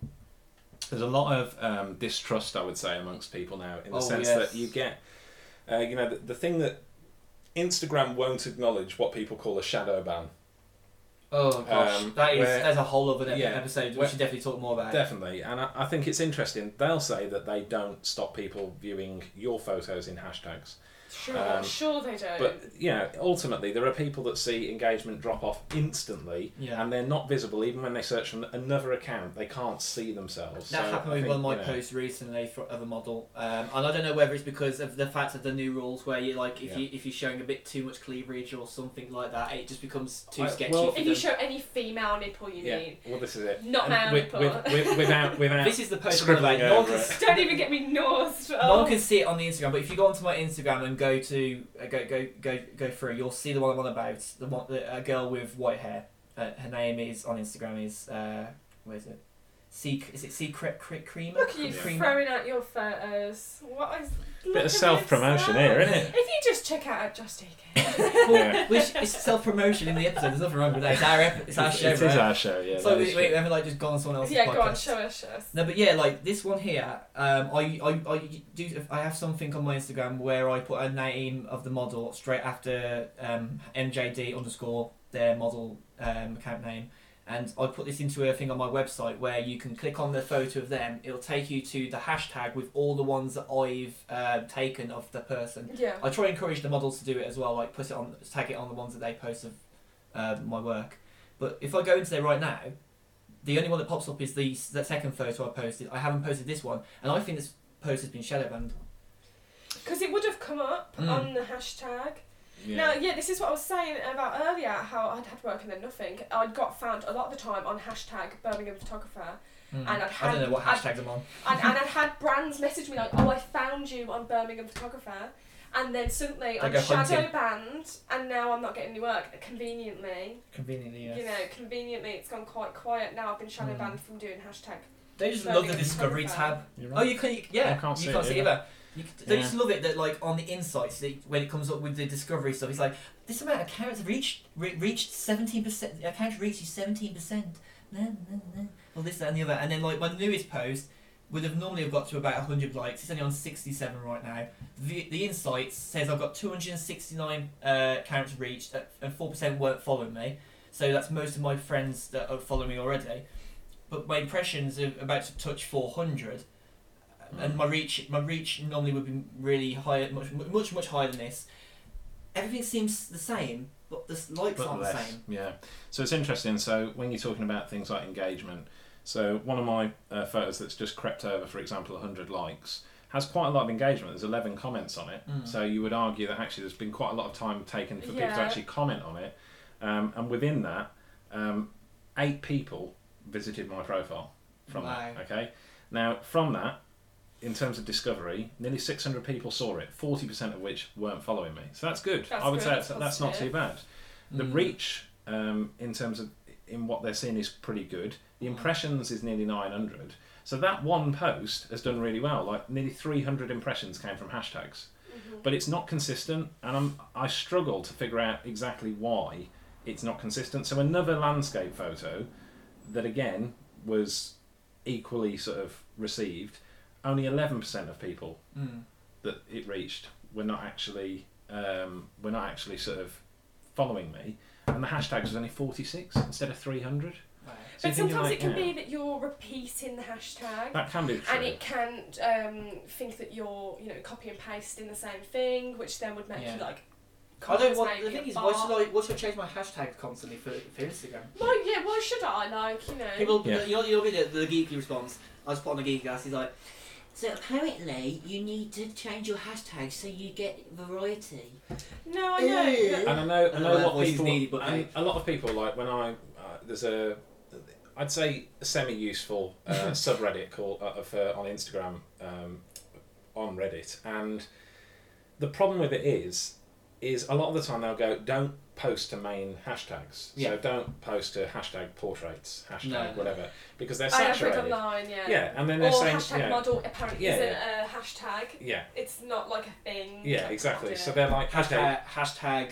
there's a lot of um, distrust, I would say, amongst people now, in the Oh, sense yes. that you get, uh, you know, the, the thing that Instagram won't acknowledge what people call a shadow ban. Oh gosh, Um, that is where- there's a whole other yeah, episode. We should definitely talk more about. Definitely, and I, I think it's interesting. They'll say that they don't stop people viewing your photos in hashtags. Sure, Um, sure they don't. But yeah, ultimately there are people that see engagement drop off instantly, Yeah. and they're not visible even when they search from another account. They can't see themselves. That So happened I with think, one of my you know, posts recently for, of a model, um, and I don't know whether it's because of the fact of the new rules where you like if Yeah. you if you're showing a bit too much cleavage or something like that, it just becomes too I- sketchy. well- for if you show any female nipple, you Yeah. mean. Well, this is it. Not And male with, nipple. with, with, without without this is the post I'm on scribbling about. No one, over it. Don't even get me north. no one can see it on the Instagram, but if you go onto my Instagram and go to uh, go go go go through, you'll see the one I'm on about. The one the, a girl with white hair. Uh, her name is on Instagram is uh, where is it? C is it Secret Cre- Creamer? Look at you Creamer? throwing out your photos. What is. Look Bit of self promotion this here, now. isn't it? If you just check out Just Eat Well, Yeah. which is self promotion in the episode. There's nothing wrong with that. It's our ep- it's our show, it is right? our show, yeah. so that we, is we haven't like just gone on someone else's Yeah, podcast. go on, show us, show us. No, but yeah, like this one here, um, I, I, I do I have something on my Instagram where I put a name of the model straight after um, MJD underscore their model um, account name, and I put this into a thing on my website where you can click on the photo of them. It'll take you to the hashtag with all the ones that I've uh, taken of the person. Yeah. I try and encourage the models to do it as well, like put it on, tag it on the ones that they post of uh, my work. But if I go into there right now, the only one that pops up is the, the second photo I posted. I haven't posted this one, and I think this post has been shadow banned. Because it would have come up Mm. on the hashtag. Yeah. Now, yeah, this is what I was saying about earlier, how I'd had work and then nothing. I'd got found a lot of the time on hashtag Birmingham photographer, Mm. And I'd I had- don't know what I'd- hashtags I'm on. and, and I'd had brands message me like, "Oh, I found you on Birmingham photographer," and then suddenly They I'm go shadow hunting. banned, and now I'm not getting any work. Conveniently, Conveniently, yes. you know, conveniently it's gone quite quiet now. I've been shadow Mm. banned from doing hashtag. They just Birmingham love the discovery photographer. tab. You're Oh, right. you can, you, yeah, I can't see you it can't see either. either. You, c- they Yeah. just love it that like on the insights that when it comes up with the discovery stuff, it's like this amount of accounts reached re- reached seventeen percent. Accounts reached you seventeen percent. Well, this that, and the other, and then like my newest post would have normally have got to about hundred likes. It's only on sixty seven right now. The the insights says I've got two hundred and sixty nine uh, accounts reached, uh, and four percent weren't following me. So that's most of my friends that are following me already. But my impressions are about to touch four hundred and my reach my reach normally would be really high much much much higher than this everything seems the same but the likes but aren't the same Yeah. So it's interesting. So when you're talking about things like engagement, so one of my uh, photos that's just crept over, for example, 100 likes, has quite a lot of engagement. There's 11 comments on it. Mm. So you would argue that actually there's been quite a lot of time taken for people to actually comment on it. Um, and within that, um, eight people visited my profile from Wow. that. Okay. Now, from that, in terms of discovery, nearly 600 people saw it, 40% of which weren't following me. So that's good. That's I would good, say that's, that's that's not too bad. The Mm. reach um, in terms of in what they're seeing is pretty good. The Mm. impressions is nearly 900. So that one post has done really well. Like nearly 300 impressions came from hashtags, but it's not consistent, and I'm I struggle to figure out exactly why it's not consistent. So another landscape photo that again was equally sort of received. Only 11% of people Mm. that it reached were not actually um, were not actually sort of following me, and the hashtag was only forty six instead of three hundred. Wow. So But sometimes like, it can yeah, be that you're repeating the hashtag. that can be true. and it can um, think that you're, you know, copy and paste in the same thing, which then would make Yeah. you like I don't want. The thing is, why should I? Why should I change my hashtag constantly for, for Instagram? Well, yeah, why should I? Like, you know. People, Yeah. you know, you'll be the, the geeky response. I just put on the geeky glass. He's like, so apparently you need to change your hashtag so you get variety. no, I know. Ew. And I know, I Uh, know that what voice is people, needed, but and a lot of people like when I uh, there's a, I'd say a semi-useful uh, subreddit called uh, for on Instagram um, on Reddit, and the problem with it is, is a lot of the time they'll go don't post to main hashtags, Yeah. so don't post to hashtag portraits, hashtag No. whatever, because they're I have read saturated. online, yeah. Yeah, and then they're saying hashtag yeah, model apparently Yeah, isn't yeah. a hashtag. yeah, It's not like a thing. yeah, exactly. So they're like Hashtag hashtag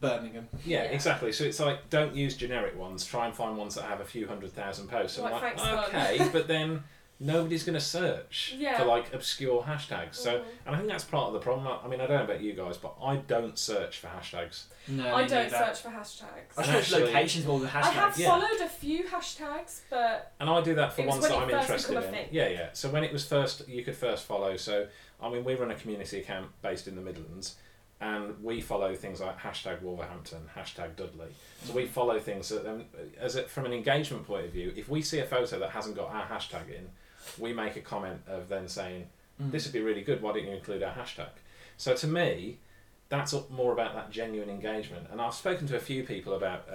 Birmingham. Yeah, Yeah. exactly. So it's like don't use generic ones. Try and find ones that have a few hundred thousand posts. And Like I'm like, okay, but then nobody's going to search Yeah. for like obscure hashtags. So, Mhm. and I think that's part of the problem. I mean, I don't know about you guys, but I don't search for hashtags. No, I don't neither. search for hashtags. I search actually- locations more than hashtags. I have yeah. followed a few hashtags, but And I do that for It ones that I'm interested in. Yeah, yeah. So when it was first, you could first follow. So I mean, we run a community account based in the Midlands, and we follow things like hashtag Wolverhampton, hashtag Dudley. So we follow things that, um, as it, from an engagement point of view, if we see a photo that hasn't got our hashtag in, we make a comment of then saying, Mm. "This would be really good. Why don't you include our hashtag?" So to me. That's up- more about that genuine engagement, and I've spoken to a few people about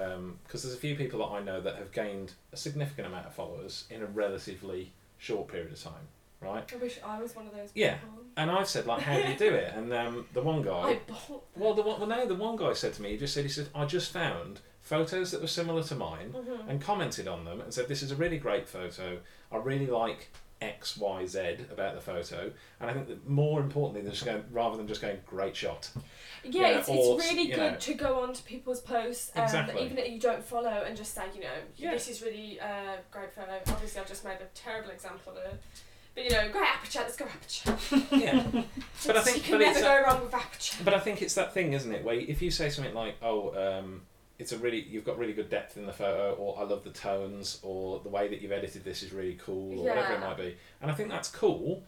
because there's a few people that I know that have gained a significant amount of followers in a relatively short period of time, right? I wish I was one of those Yeah. And I've said like, how do you do it? And um, the one guy, I guy, bought them. well, the one, well, no, the one guy said to me, he just said, he said, I just found photos that were similar to mine Mhm. and commented on them and said, this is a really great photo. I really like X, Y, Z about the photo. And I think that more importantly than just going, rather than just going, great shot. Yeah, it's, or, it's really good know- to go on to people's posts, um, Exactly. even that you don't follow, and just say, you know, Yeah. this is really uh, great photo. Obviously, I've just made a terrible example of it. But, you know, great aperture, let's go aperture. Yeah. But I think- you can never go wrong with aperture. But I think it's that thing, isn't it? Where if you say something like, "Oh, um, it's a really you've got really good depth in the photo," or "I love the tones," or "The way that you've edited this is really cool," or whatever it might be, and I think that's cool,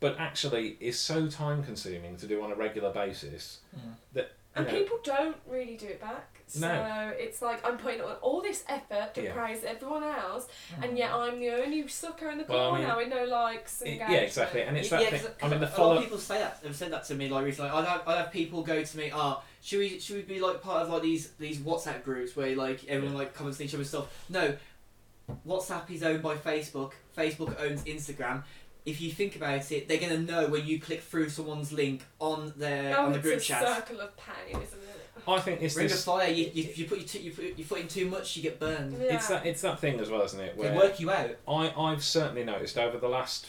but actually is so time consuming to do on a regular basis. Mm. That And you know, people don't really do it back. So No. it's like I'm putting on all this effort to Yeah. praise everyone else, Mm. and yet I'm the only sucker in the Well, I corner mean, with no likes and it- yeah, exactly, and it's Yeah, thing. I 'cause mean, the a lot of people say that. Have said that to me like recently. I'd have, I'd have people go to me, "Ah, should we should we be like part of like these these WhatsApp groups where like everyone like comments on each other's stuff?" No, WhatsApp is owned by Facebook. Facebook owns Instagram. If you think about it, they're gonna know when you click through someone's link on their Oh, on the group it's group a circle of pain, isn't it? I think it's Ring of fire. You, you, you put your t- you put you put in too much, you get burned. Yeah. It's that. It's that thing as well, isn't it? They work you out. I, I've certainly noticed over the last,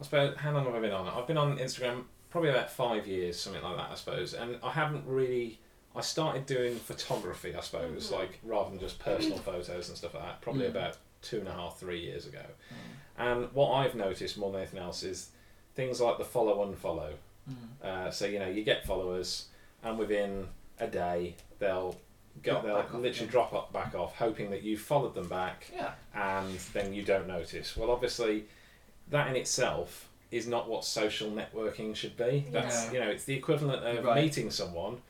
I suppose, how long have I been on it? I've been on Instagram probably about five years, something like that, I suppose. And I haven't really, I started doing photography, I suppose, Mhm. like rather than just personal photos and stuff like that, probably Mm. about two and a half, three years ago. And what I've noticed more than anything else is things like the follow unfollow. Mm. Uh, so, you know, you get followers, and within a day, they'll. Go, they'll off literally again. drop up, back off, hoping that you've followed them back Yeah. and then you don't notice. Well, obviously, that in itself is not what social networking should be. That's Yeah. you know, it's the equivalent of Right. meeting someone,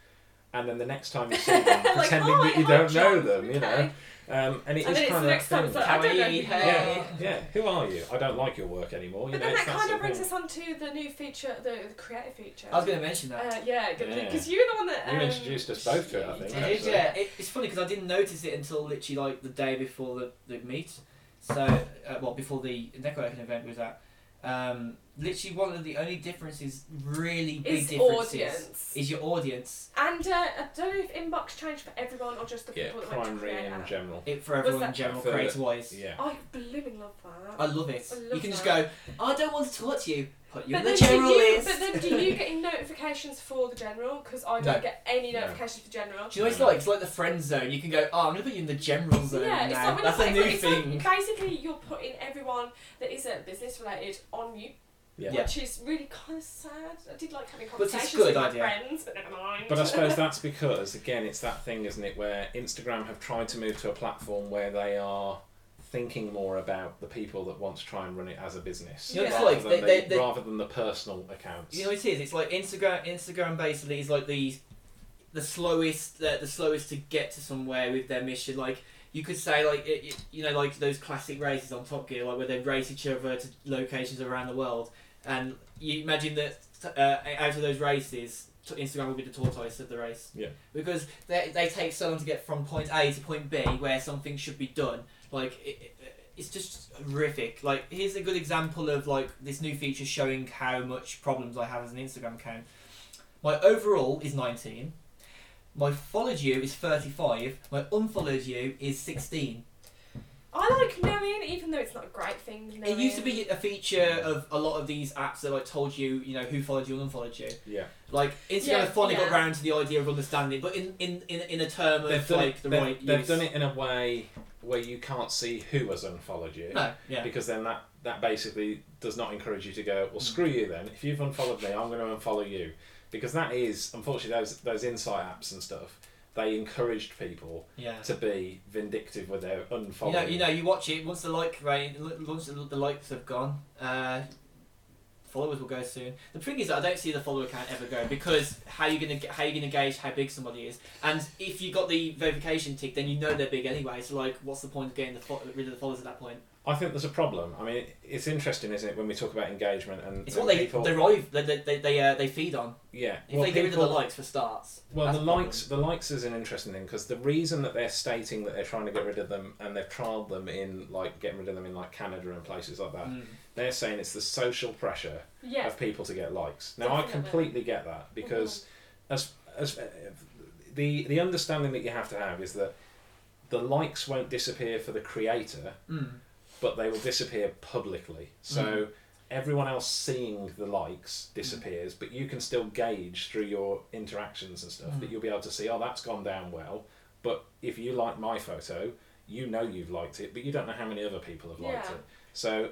and then the next time you see them, Like, pretending "Hi, that you don't know John." them. You know. Um, and it is And then it's kind the of next that time thing. it's like, I don't know who you are you? yeah, yeah. Who are you? I don't like your work anymore. You But know, then that that kind sort of brings us on to the new feature, the, the creative feature. I was going to mention that. Uh, yeah, Yeah. because you're the one that. You Um, introduced us both to it, I think. It is, actually. yeah. It, it's funny because I didn't notice it until literally like the day before the, the meet. So, uh, well, before the networking event was at. Um, literally, one of the only differences, really big Is differences, audience. is your audience. And uh, I don't know if inbox changed for everyone or just the Yeah, people that went to primary create in it. general. It for everyone in that- general, For- creator wise. Yeah. I blooming love that. I love it. I love you can just that. go. I don't want to talk to you. Put you but in the then, general do you, list. but then, do you get notifications for the general? Because I don't No. get any No. notifications for general. Do you know what it's like? It's like the friend zone. You can go. Oh, I'm gonna put you in the general zone Yeah, it's now. like when That's you a put, new it's like thing. basically you're putting everyone that isn't business related on you, Yeah. Yeah. which is really kind of sad. I did like having But it's conversations good with my idea. friends, but never mind. But I suppose that's because, again, it's that thing, isn't it, where Instagram have tried to move to a platform where they are thinking more about the people that want to try and run it as a business, You know, it's rather, like than they- the- they- they- rather than the personal accounts. You know what it is? It's like Instagram. Instagram basically is like these. the slowest the, the slowest to get to somewhere with their mission. Like you could say like it, it- you know like those classic races on Top Gear, like where they race each other to locations around the world, and you imagine that uh, out of those races. Instagram will be the tortoise of the race. Yeah. Because they, they take so long to get from point A to point B where something should be done. Like it, it- it's just horrific. Like here's a good example of like this new feature showing how much problems I have as an Instagram account. My overall is 19. My followed you is 35. My unfollowed you is 16. I like knowing, even though it's not a great thing. Knowing. It used to be a feature of a lot of these apps that like told you, you know, who followed you and unfollowed you. Yeah. Like Instagram Yeah, finally got yeah. round to the idea of understanding, but in in, in, in a term of They've done, like it, the they've, right they've use. done it in a way where you can't see who has unfollowed you. No, yeah. Because then that, that basically does not encourage you to go, well, screw you then. If you've unfollowed me, I'm going to unfollow you. Because that is, unfortunately, those, those insight apps and stuff, they encouraged people Yeah. to be vindictive with their You know, you know, you watch it once the like rate, once the, the likes have gone, uh, followers will go soon. The thing is, that I don't see the follower count ever go because how you gonna how you gonna gauge how big somebody is, and if you got the verification tick, then you know they're big anyway. So like, what's the point of getting the fo- rid of the followers at that point? I think there's a problem. I mean, it's interesting, isn't it, when we talk about engagement and It's what they people. derive, they they they, they, uh, they feed on. yeah. If well, they get rid of the likes for starts. Well, the likes, the likes is an interesting thing because the reason that they're stating that they're trying to get rid of them and they've trialed them in like getting rid of them in like Canada and places like that, Mm. they're saying it's the social pressure Yeah. of people to get likes. Now, I completely get that because as as the the understanding that you have to have is that the likes won't disappear for the creator, Mm. But they will disappear publicly. So everyone else seeing the likes disappears, but you can still gauge through your interactions and stuff that Mm. you'll be able to see, oh, that's gone down well. But if you like my photo, you know you've liked it, but you don't know how many other people have liked Yeah. it. So,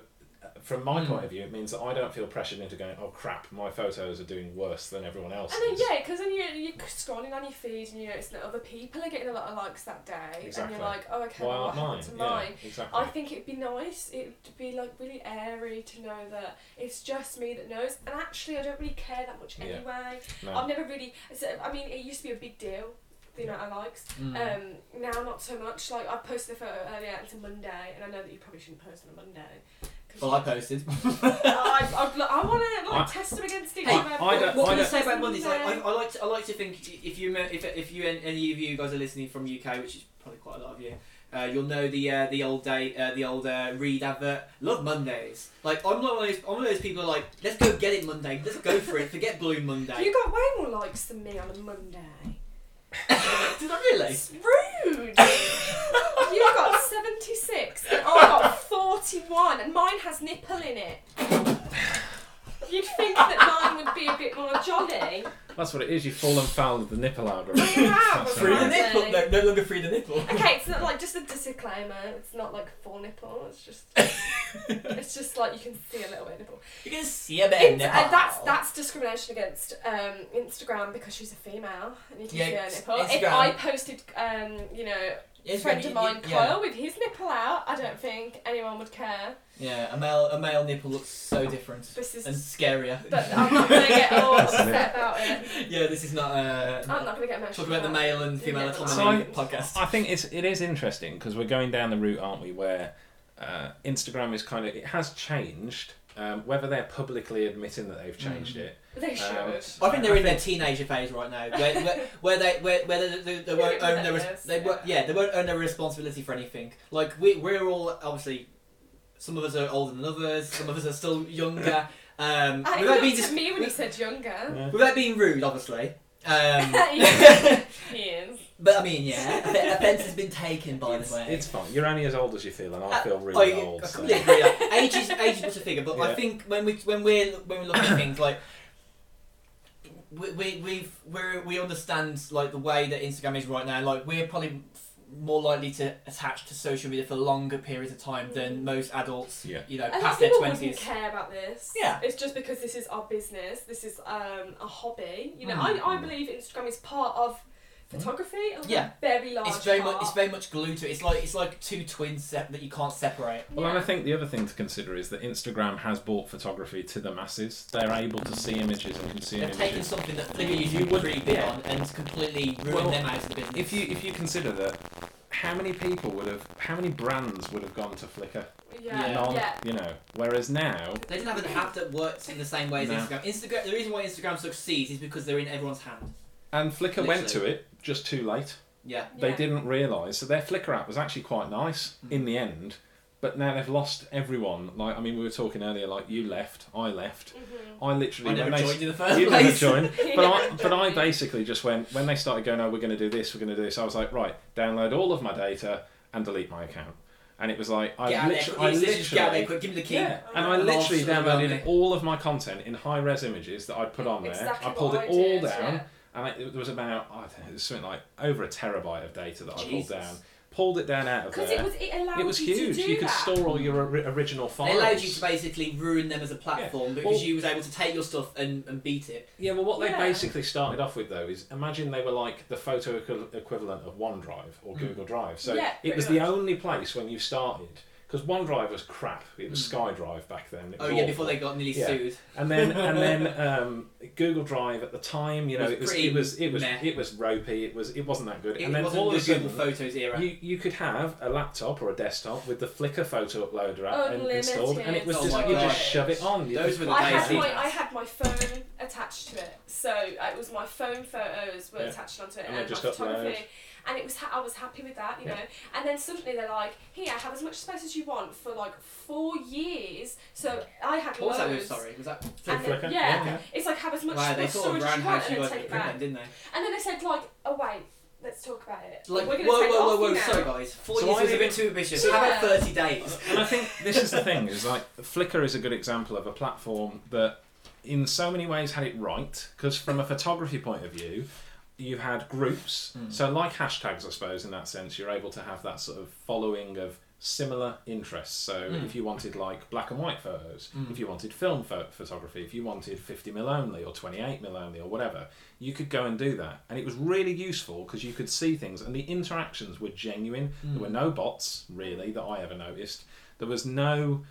from my Mm. point of view, it means that I don't feel pressured into going, oh crap, my photos are doing worse than everyone else's. And then, yeah, because then you're, you're scrolling on your feed and you notice that other people are getting a lot of likes that day. Exactly. And you're like, oh, okay, Why well, what mine? happened to Yeah, mine? exactly. I think it'd be nice, it'd be like really airy to know that it's just me that knows. And actually, I don't really care that much Yeah. anyway. No. I've never really, I mean, it used to be a big deal. The amount of likes. Mm. Um, now not so much. Like I posted a photo earlier. It's a Monday, and I know that you probably shouldn't post on a Monday. 'Cause well, I posted. I, I, I want to like I- test them against each Hey, other. I don't- what I can I don't- say about Mondays? Like, I, I like to, I like to think if you me- if if you any of you guys are listening from UK, which is probably quite a lot of you, uh, you'll know the uh, the old day uh, the old uh, Reed advert. Love Mondays. Like I'm not one of those I'm one of those people who are like let's go get it Monday. Let's go for it. Forget Blue Monday. You got way more likes than me on a Monday. Did I really? It's rude. you got 76 and I got 41 and mine has nipple in it. You'd think that mine would be a bit more jolly. That's what it is. You've fallen foul of the nipple algorithm. I have, That's Free the right. nipple. No, no longer free the nipple. Okay, it's not like just a disclaimer. It's not like full nipple. It's just, it's just like you can see a little bit of nipple. You can see a bit of Ins- nipple. uh, that's that's discrimination against um, Instagram because she's a female and you can Yeah, see her it's- nipple. If Instagram- I posted, um, you know, a friend good, of you- mine, you- yeah. Kyle, with his nipple out, I don't think anyone would care. Yeah, a male a male nipple looks so different This is, and scarier. but I'm not gonna get all upset about it. yeah, this is not uh, I'm not gonna get emotional. talk about the male and female Yeah, autonomy So podcast. I think it's it is interesting because we're going down the route, aren't we? Where uh, Instagram is kind of it has changed. Um, whether they're publicly admitting that they've changed Mm. it, They should. Um, I think they're in their teenager phase right now, where, where, where they where, where they, they, they won't own their res- Yes, they won't, yeah they won't own their responsibility for anything. Like we we're all obviously some of us are older than others, some of us are still younger. Um, I without looked being at just, me when you said younger. Yeah. without being rude, obviously. Um, he is. but I mean, yeah, offence has been taken by it's, the way. it's fine. You're only as old as you feel, and I Uh, feel really I, old. I so- completely agree. Like, age is age is just a figure, but I think when we when we're when we look at things like we we we've we we understand like the way that Instagram is right now. Like we're probably f- more likely to attach to social media for longer periods of time than most adults. Yeah. You know, A lot of past their people wouldn't twenties. care about this. Yeah. It's just because this is our business. This is um, a hobby. You know, Mm. I, I believe Instagram is part of photography. Oh, it Yeah. a very large. It's very part. much it's very much glued to it. It's like it's like two twins sep- that you can't separate. Well, and I think the other thing to consider is that Instagram has brought photography to the masses. They're able to see images and consume They've taken images. something that You- Flickr used you to be would- pretty big yeah. on and completely ruined Well, them out of the business. If you if you consider that, how many people would have, how many brands would have gone to Flickr? Yeah. Yeah. Yeah. You know. Whereas now, They didn't have an app that works in the same way as No. Instagram. Instagram. The reason why Instagram succeeds is because they're in everyone's hand. And Flickr went to it just too late. Yeah. They Yeah. didn't realise. So their Flickr app was actually quite nice Mm. in the end. But now they've lost everyone. Like I mean, we were talking earlier. Like you left, I left. Mhm. I literally I never they joined in the first you never place. joined. But I, but I basically just went when they started going, oh, we're going to do this, we're going to do this. I was like, right, download all of my data and delete my account. And it was like I Get out there literally. I It's just get out there literally, quick. Give me the key. yeah, and I Oh, literally downloaded all of my content in high res images that I'd put on there. Exactly I pulled what it I all did, down, yeah. And I, it was about I think it was something like over a terabyte of data that I pulled down. Pulled it down out of Because there. it was it allowed It was you huge. To do You could that. store all your ori- original files. They allowed you to basically ruin them as a platform because Well- you was able to take your stuff and, and beat it. Yeah, well, what they basically started off with though is imagine they were like the photo equivalent of OneDrive or Mm. Google Drive. So Yeah, it was pretty the only place when you started because OneDrive was crap. It was Mm. SkyDrive back then. It Oh was yeah, awful. before they got nearly Yeah. sued. And then and then um, Google Drive at the time, you know, Was it was it was it was it was ropey. It was it wasn't that good. It and then wasn't all the of a sudden. Google Photos era. You, you could have a laptop or a desktop with the Flickr photo uploader app in- installed, and it was Oh just my you God. just shove it on. You Those just- were the I days. had my. I had my phone attached to it, so it was my phone photos were Yeah. attached onto it, And and, they just my upload. photography, and it was ha- I was happy with that, you Yeah. know. And then suddenly they're like, here, have as much space as you want for like four years. So I had What was that with? loads. Sorry, was that? Then, Flickr? yeah, Yeah. it's like have as much Wow, they storage sort of as you want and then take it back. didn't they? And then they said like, oh wait, let's talk about it. Like, we're whoa, gonna take it whoa, whoa, whoa, you sorry guys. Four So years I is a bit too ambitious. Yeah. How about 30 days? And I think this is the thing is like Flickr is a good example of a platform that, in so many ways, had it right. Because from a photography point of view, you had groups. Mm. So like hashtags, I suppose, in that sense, you're able to have that sort of following of similar interests. So Mm. if you wanted like black and white photos, Mm. if you wanted film pho- photography, if you wanted 50 mil only or 28 mil only or whatever, you could go and do that. And it was really useful because you could see things and the interactions were genuine. Mm. There were no bots really that I ever noticed. There was no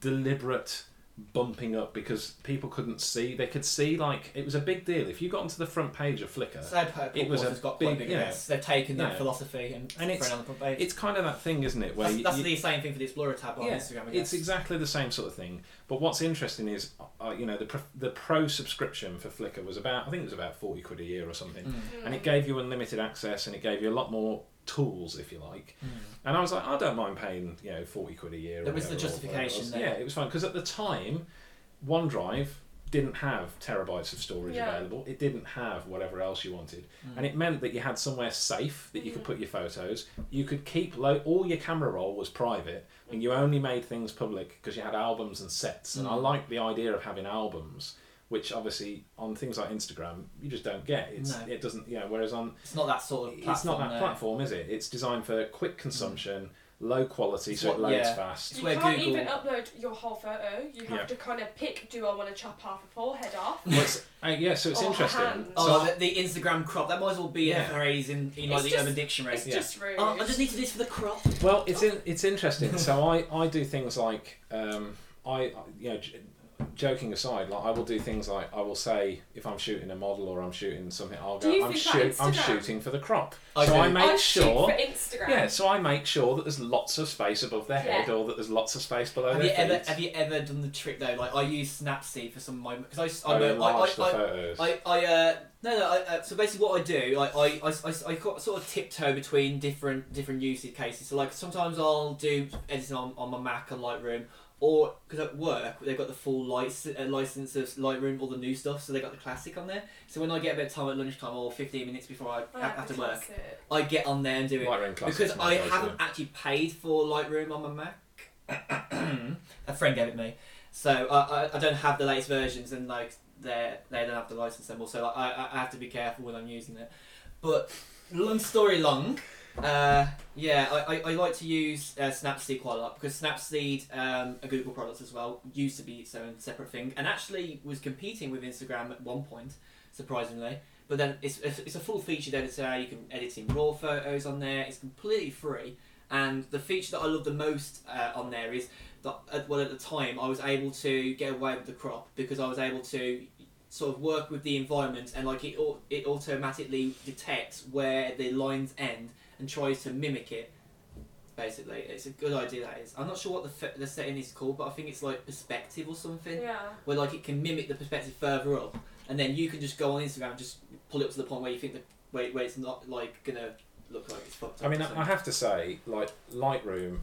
deliberate bumping up because people couldn't see. They could see like it was a big deal. If you got onto the front page of Flickr, So It was a Porter's got big- big yeah. They've taken that Yeah. philosophy and, And it's- on the front page. it's kind of that thing, isn't it? Where that's you, that's you- the same thing for the Explorer tab on yeah, Instagram. I guess. It's exactly the same sort of thing. But what's interesting is, uh, you know, the pro, the pro subscription for Flickr was about, I think it was about forty quid a year or something, Mm. and it gave you unlimited access and it gave you a lot more tools, if you like. Mm. And I was like, I don't mind paying, you know, forty quid a year. or There was the whatever, or whatever it justification was. there. Yeah, it was fine because at the time, OneDrive didn't have terabytes of storage Yeah. available. It didn't have whatever else you wanted, Mm. and it meant that you had somewhere safe that you could Mhm. put your photos. You could keep lo- all your camera roll was private, and you only made things public because you had albums and sets. And I Mm. like the idea of having albums. Which obviously on things like Instagram you just don't get. It's No. it doesn't you know. Whereas on It's not that sort of platform. it's not that no. platform, is it? It's designed for quick consumption, low quality, It's so it loads yeah. fast. You can't Google- even upload your whole photo. You have Yeah. to kind of pick: Do I want to chop half a forehead off? Well, it's- uh, yeah, so it's Or interesting. hand. Oh, So- the, the Instagram crop. That might as well be Yeah. a phrase in, in like the just- Urban Dictionary. It's Yeah. just rude. Oh, I just need to do this for the crop. well, it's in, it's interesting. so I, I do things like um, I you know j- joking aside, like I will do things like I will say if I'm shooting a model or I'm shooting something, I'll Do go you I'm think shoot I'm Instagram? shooting for the crop. I so do. I make I shoot sure. for Instagram. Yeah, so I make sure that there's lots of space above their head, Yeah. or that there's lots of space below Have their you ever have you ever done the trick though? Like I use Snapseed for some of my because I s- I I'm a- I, enlarge the I, I, photos. I, I uh, no no. I, uh, so basically, what I do, I, I, I, I, I got sort of tiptoe between different different usage cases. So like sometimes I'll do editing on, on my Mac and Lightroom, or because at work they've got the full license, uh, license of Lightroom, all the new stuff. So they got the classic on there. So when I get a bit of time at lunchtime or fifteen minutes before I I have have to work. I get on there and do it Lightroom because I go-to. haven't actually paid for Lightroom on my Mac. a friend gave it me, so I, I, I don't have the latest versions, and like they they don't have the license anymore. So like, I I have to be careful when I'm using it. But long story long, uh, yeah, I, I, I like to use uh, Snapseed quite a lot because Snapseed, um, a Google product as well, used to be its own separate thing, and actually was competing with Instagram at one point. surprisingly. But then it's, it's a full featured editor. You can edit in raw photos on there. It's completely free. And the feature that I love the most uh, on there is that well at the time I was able to get away with the crop because I was able to sort of work with the environment and like it it automatically detects where the lines end and tries to mimic it. Basically, it's a good idea. That is. I'm not sure what the f- the setting is called, but I think it's like perspective or something Yeah. where like it can mimic the perspective further up, and then you can just go on Instagram and just pull it up to the point where you think the where, where it's not like gonna look like it's fucked up. I mean, I. I have to say, like Lightroom,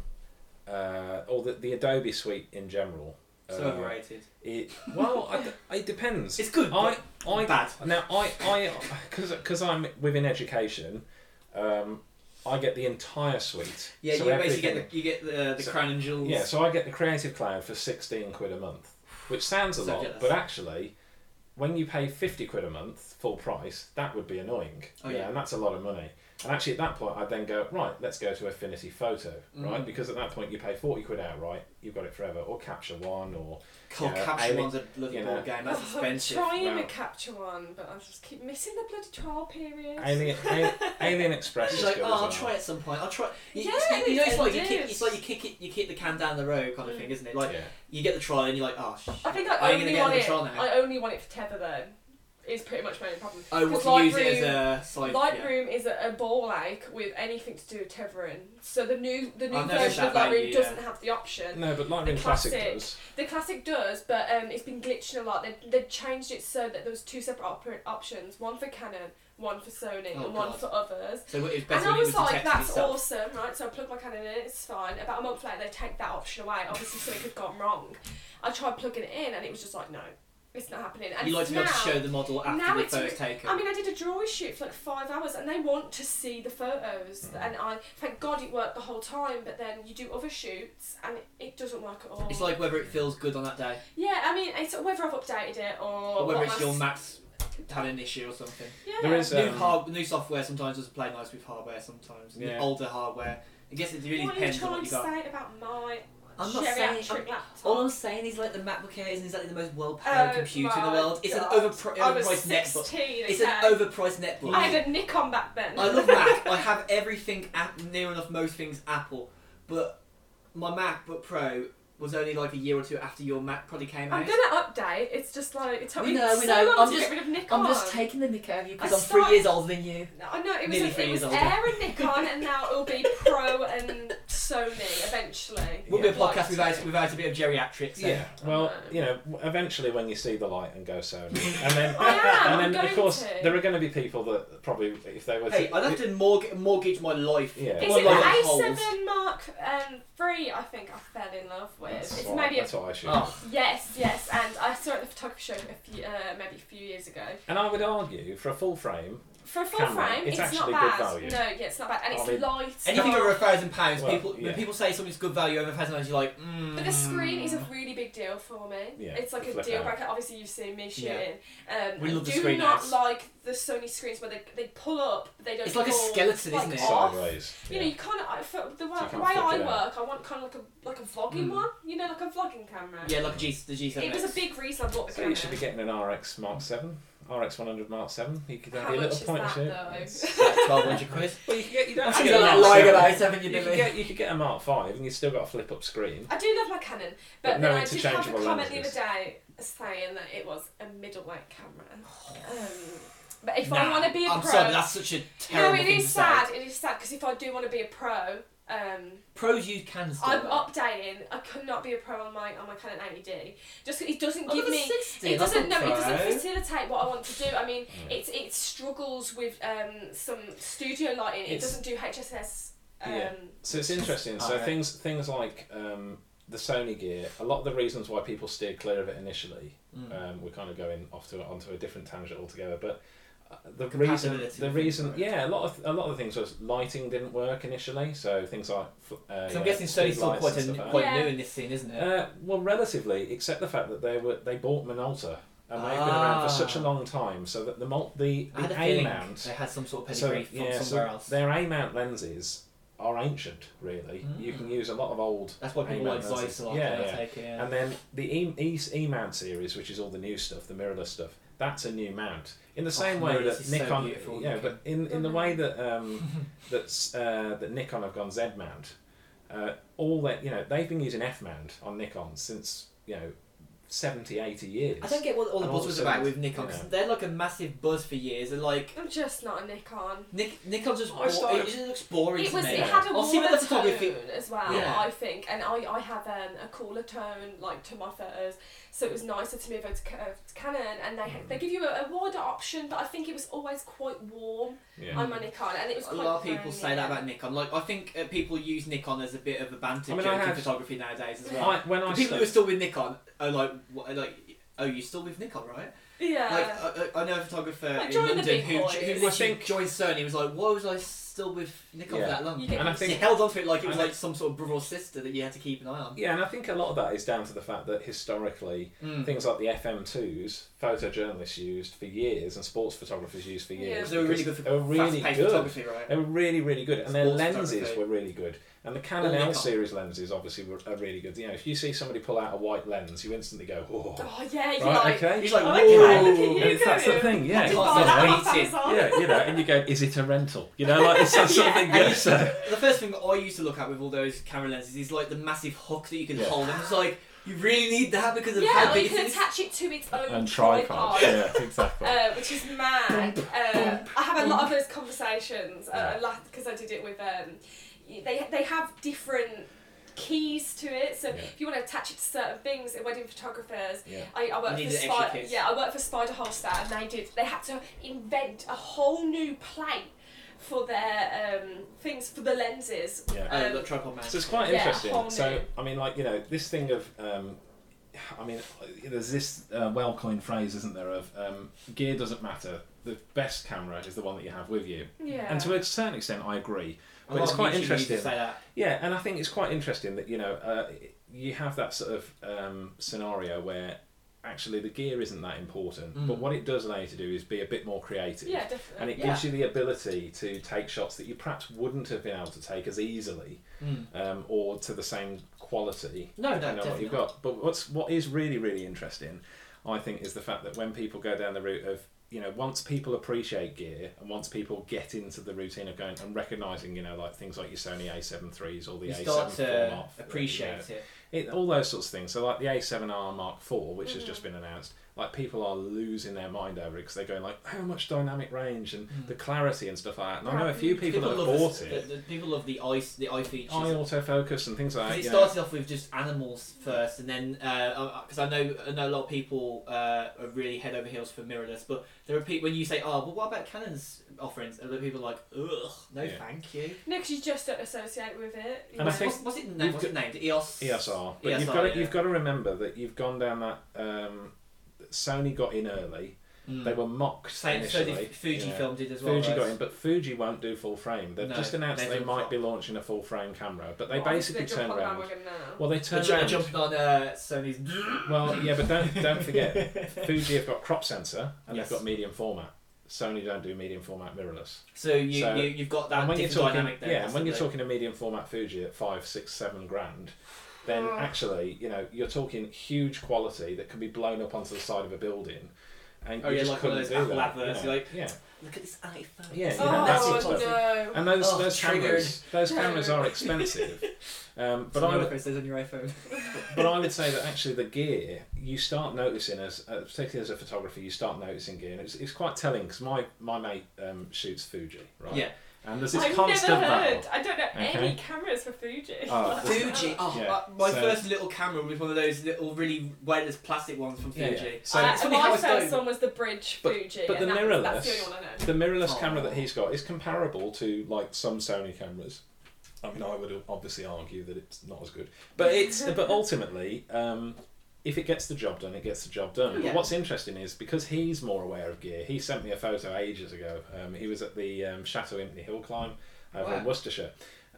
uh, or the, the Adobe suite in general. so uh, overrated. It well, I d it depends. It's good. I I bad. now I I because because I'm within education, um, I get the entire suite. Yeah, So you basically get the, you get the uh, the So- crown and jewels. Yeah, so I get the Creative Cloud for sixteen quid a month, which sounds a So lot, jealous. but actually, when you pay fifty quid a month full price, that would be annoying. Oh, yeah. and that's a lot of money. And actually, at that point, I'd then go right. Let's go to Affinity Photo, right? Mm. Because at that point, you pay forty quid outright, you've got it forever, or Capture One, or God, yeah, Capture Alien- One's a bloody you know. board game. That's Oh, expensive. I'm trying Wow. to capture one, but I just keep missing the bloody trial period. Alien A- Alien Express. She's is like, good oh, as I'll well. try at some point. I'll try. You, Yeah, you, you know, it's like you kick. It's like you kick it. You kick the can down the road, kind of Mm. thing, isn't it? Like yeah. you get the trial and you're like, oh, shit. I think I you gonna only get want it. trial now? I only want it for Tether though. Is pretty much my only problem. Oh, what 'Cause to use it as Lightroom- a side? yeah. Lightroom is a, a ball like with anything to do with tethering. So the new the new version of that about Lightroom you, yeah. doesn't have the option. No, but Lightroom Classic classic. does. The classic does, but um, it's been glitching a lot. They they changed it so that there was two separate op- options: one for Canon, one for Sony, Oh, and one God. for others. So it's And better I when it was was like, that's itself. awesome, right? So I plugged my Canon in, it's fine. About a month later, they take that option away. Obviously, something had gone wrong. I tried plugging it in, and it was just like, no, it's not happening. And You like to be able to now- show the model now after the it's photo's re- taken. I mean, I did a drawing shoot for like five hours, and they want to see the photos. Mm. And I, thank God, it worked the whole time. But then you do other shoots, and it, it doesn't work at all. it's like whether it feels good on that day, yeah, I mean, it's whether I've updated it or, or whether what it's my your s- Mac's having an issue or something. Yeah. There is new um, hard, new software sometimes doesn't play nice with hardware. Sometimes and Yeah. older hardware. I guess it really what are you depends on trying what to you got. say about my I'm not saying. I'm, all I'm saying is like the MacBook Air isn't exactly the most well-powered Oh computer in the world. It's God. an overpri- overpriced netbook. 16 It's an okay? overpriced netbook. I had a Nikon back then. I love Mac. I have everything app, near enough most things Apple, but my MacBook Pro was only like a year or two after your Mac probably came out. I'm out. gonna update. It's just like it took We me know, so we know. long I'm to just- get rid of Nikon. I'm just taking the mick out of you because I I'm three years older than you. I know it was Nearly a, three it was older. Air and Nikon, and now it'll be Pro and Sony eventually. We'll be a I'd like podcast without, to. without a bit of geriatrics. So. Yeah. Well, you know, eventually when you see the light and go Sony, and then I am. and I'm then going of course to. there are going to be people that probably if they were Hey, I'd have to mortgage, mortgage my life. Yeah. Is my it the life. A7 Mark um, III? I think I fell in love with. That's it's what, maybe a that's what I should. Oh, yes, yes, and I saw it at the photography show a few, uh, maybe a few years ago. And I would argue for a full frame, For a full Camera, frame, it's it's, not bad. No, yeah, it's not bad, and I it's mean, light. anything dark. over a thousand pounds, Well, people yeah. when people say something's good value over a thousand pounds, you're like, mm. But the screen is a really big deal for me. Yeah, it's like a flip deal out. breaker. Obviously, you've seen me Yeah. shooting. Um, We I love the do screen not outs. like the Sony screens where they, they pull up, they don't. It's like a pull, skeleton, like, isn't it? Off. sideways. You know, you kind of for the way, So the way I it out. work. I want kind of like a like a vlogging Mm. one. You know, like a vlogging camera. yeah, like a G, the G7. It was a big reason I bought the So camera. you should be getting an RX Mark Seven, RX 100 Mark Seven. You could have How your much little is point that, shoot. though? It's- twelve hundred quid. Well, you could get you don't have to get you're a not Mark lying 7. about it, haven't you, You could Billy? get you could get a Mark Five, and you still got a flip up screen. I do love my Canon, but But then no I did have a interchangeable comment lenses. the other day saying that it was a middleweight camera. Um, but if Nah, I want to be a I'm pro, sorry, that's such a no, terrible it thing is to sad. say. It is sad because if I do want to be a pro, um, Pros use cans. I'm updating. I could not be a pro on my on my Canon 80D. Just it doesn't give me. 60. It doesn't no, it doesn't facilitate what I want to do. I mean, it's it struggles with um, some studio lighting. It It's- doesn't do HSS. Um, Yeah. So it's interesting. So Alright. things things like um, the Sony gear. A lot of the reasons why people steer clear of it initially. Mm. Um, we're kind of going off to onto a different tangent altogether, but. Uh, the reason, the reason, right? yeah, a lot of a lot of things was lighting didn't work initially, so things like. Uh, 'Cause yeah, I'm guessing Sony's still quite, a, quite Yeah. new in this scene, isn't it? Uh, well, relatively, except the fact that they were they bought Minolta and they've been around for such a Ah. long time, so that the mul- the, the a A mount they had some sort of so, pedigree from yeah, somewhere so else. Their A mount lenses are ancient, really. You Mm. can use a lot of old. That's why people like Zeiss a lot. Yeah, yeah. take it. Yeah. And then the E, e, e mount series, which is all the new stuff, the mirrorless stuff, that's a new mount. In the same Oh, way no, that is so Nikon, yeah, but in, in the way that um, that's uh, that Nikon have gone Z mount, uh, all that you know they've been using F mount on Nikon since you know 70, 80 years. I don't get what all the And all buzz of a was sudden, about with Nikon you they're like a massive buzz for years and like I'm just not a Nikon. Nik- Nikon just I bo- it just looks boring It to was. me. It had a I'll see warmer with the photography. tone as well. Yeah. I think, and I, I have um, a cooler tone like to my photos, so it was nicer to move over to, Ca- to Canon, and they Mm. they give you a, a wider option, but I think it was always quite warm Yeah. on my Nikon, and it was A quite. lot of people say that about Nikon. Like I think uh, people use Nikon as a bit of a banter I mean, joke I in had- photography nowadays as well. I, when I The people who are sta- still with Nikon are like, what, like, oh, you're still with Nikon, right? Yeah. Like I, I I know a photographer Like, in join the London big who, boys. who I literally think- joined Sony. and was like, why was I still with Nikon Yeah. for that long? You get And I used he think- held on to it like it was I know- like some sort of brother or sister that you had to keep an eye on. yeah, and I think a lot of that is down to the fact that historically Mm. things like the FM2s, photojournalists used for years and sports photographers used for Yeah. years. They were really because good for they were really fast-paced good. photography, right? They were really, really good, and their Sports lenses photography. were really good. And the Canon L series lenses obviously were, are really good. You know, if you see somebody pull out a white lens, you instantly go, "Oh, Oh yeah, you're right, like. okay." He's like, Okay, look at you And it's that sort of going. thing, yeah. It's like that the waiting. Yeah, you know, and you go, "Is it a rental?" You know, like it's that sort of thing. Yeah. Yeah. So, The first thing that I used to look at with all those camera lenses is like the massive hook that you can Yeah. hold, and it's like you really need that because of Yeah, how or big you can it is. attach it to its own and tripod. Yeah, exactly. uh, which is mad. Uh, I have a lot of those conversations uh, because I did it with. Um, y- they they have different keys to it. So Yeah. if you want to attach it to certain things, in wedding photographers. yeah. I, I work for Spider. Yeah, I work for Spider Holster, and they did. They had to invent a whole new plate for their um, things for the lenses. Yeah. Oh, Um, the tripod man. So it's quite interesting. whole So. I mean, like you know, this thing of, um, I mean, there's this uh, well-coined phrase, isn't there? Of um, gear doesn't matter. The best camera is the one that you have with you. yeah. And to a certain extent, I agree. A but lot it's quite YouTube interesting. Say that. Yeah, and I think it's quite interesting that you know uh, you have that sort of um, scenario where actually the gear isn't that important, Mm. but what it does allow you to do is be a bit more creative. yeah, definitely. And it yeah. gives you the ability to take shots that you perhaps wouldn't have been able to take as easily Mm. um, or to the same quality No, no, depending on what definitely you've got. But what's what is really really interesting, I think, is the fact that when people go down the route of you know once people appreciate gear and once people get into the routine of going and recognizing you know like things like your Sony A7 threes or the You A7 start to appreciate you know, it. It, all those sorts of things. So like the A7R Mark IV, which has Mhm. just been announced, like people are losing their mind over it because they're going like, how much dynamic range and Mm. the clarity and stuff like that. And I know a few Right. people, that have bought the, it, The, the, people love the eye, the eye features. eye autofocus and things like that. it know. started off with just animals first, and then because I know I know a lot of people uh, are really head over heels for mirrorless, but there are people when you say, "Oh, but what about Canon's offerings?" and the people are like, "Ugh, no, Yeah. thank you." No, because you just don't associate with it. you And I know. think what's, what's it named? you've What's it named? EOS. ESR. But you've ESR, got to, yeah. you've got to remember that you've gone down that. Um, Sony got in early. Mm. They were mocked Same, so initially. did Fuji you know. film did as well. Fuji right? got in, but Fuji won't do full frame. They've No, just announced they're they doing might crop. be launching a full frame camera, but they Well, basically obviously turned around. Well, they They're turned ju- around. jumping on uh, Sony's. Well, yeah, but don't don't forget, Fuji have got crop sensor and Yes. they've got medium format. Sony don't do medium format mirrorless. So you, So- you you've got that when you're different talking, dynamic there. yeah, and when you're talking a medium format Fuji at five, six, seven grand, then Oh. actually, you know, you're talking huge quality that can be blown up onto the side of a building, and Oh, you yeah, just like one of couldn't those do Apple that. adverts, you know? like- yeah, Look at this iPhone. Yeah, you Oh, know, that's oh it. no! and those Oh, those triggered. cameras, those cameras are expensive. Um, but But I would, it says on your iPhone. but I would say that actually the gear you start noticing as uh, particularly as a photographer you start noticing gear and it's, it's quite telling because my my mate um, shoots Fuji right Yeah. and there's this I've constant never battle heard. I don't know Okay. any cameras for Fuji. Oh, Fuji. Oh, Yeah, uh, my so- first little camera was one of those little really weightless plastic ones from Fuji. yeah. So- Uh, it's my first going. one was the Bridge But- Fuji, but the that, mirrorless- that's the only one I know. the mirrorless Oh. camera that he's got is comparable to like some Sony cameras I mean I would obviously argue that it's not as good but it's but ultimately um, if it gets the job done, it gets the job done. Yeah. But what's interesting is because he's more aware of gear, he sent me a photo ages ago. Um, he was at the um, Chateau Impney Hill climb over in Worcestershire,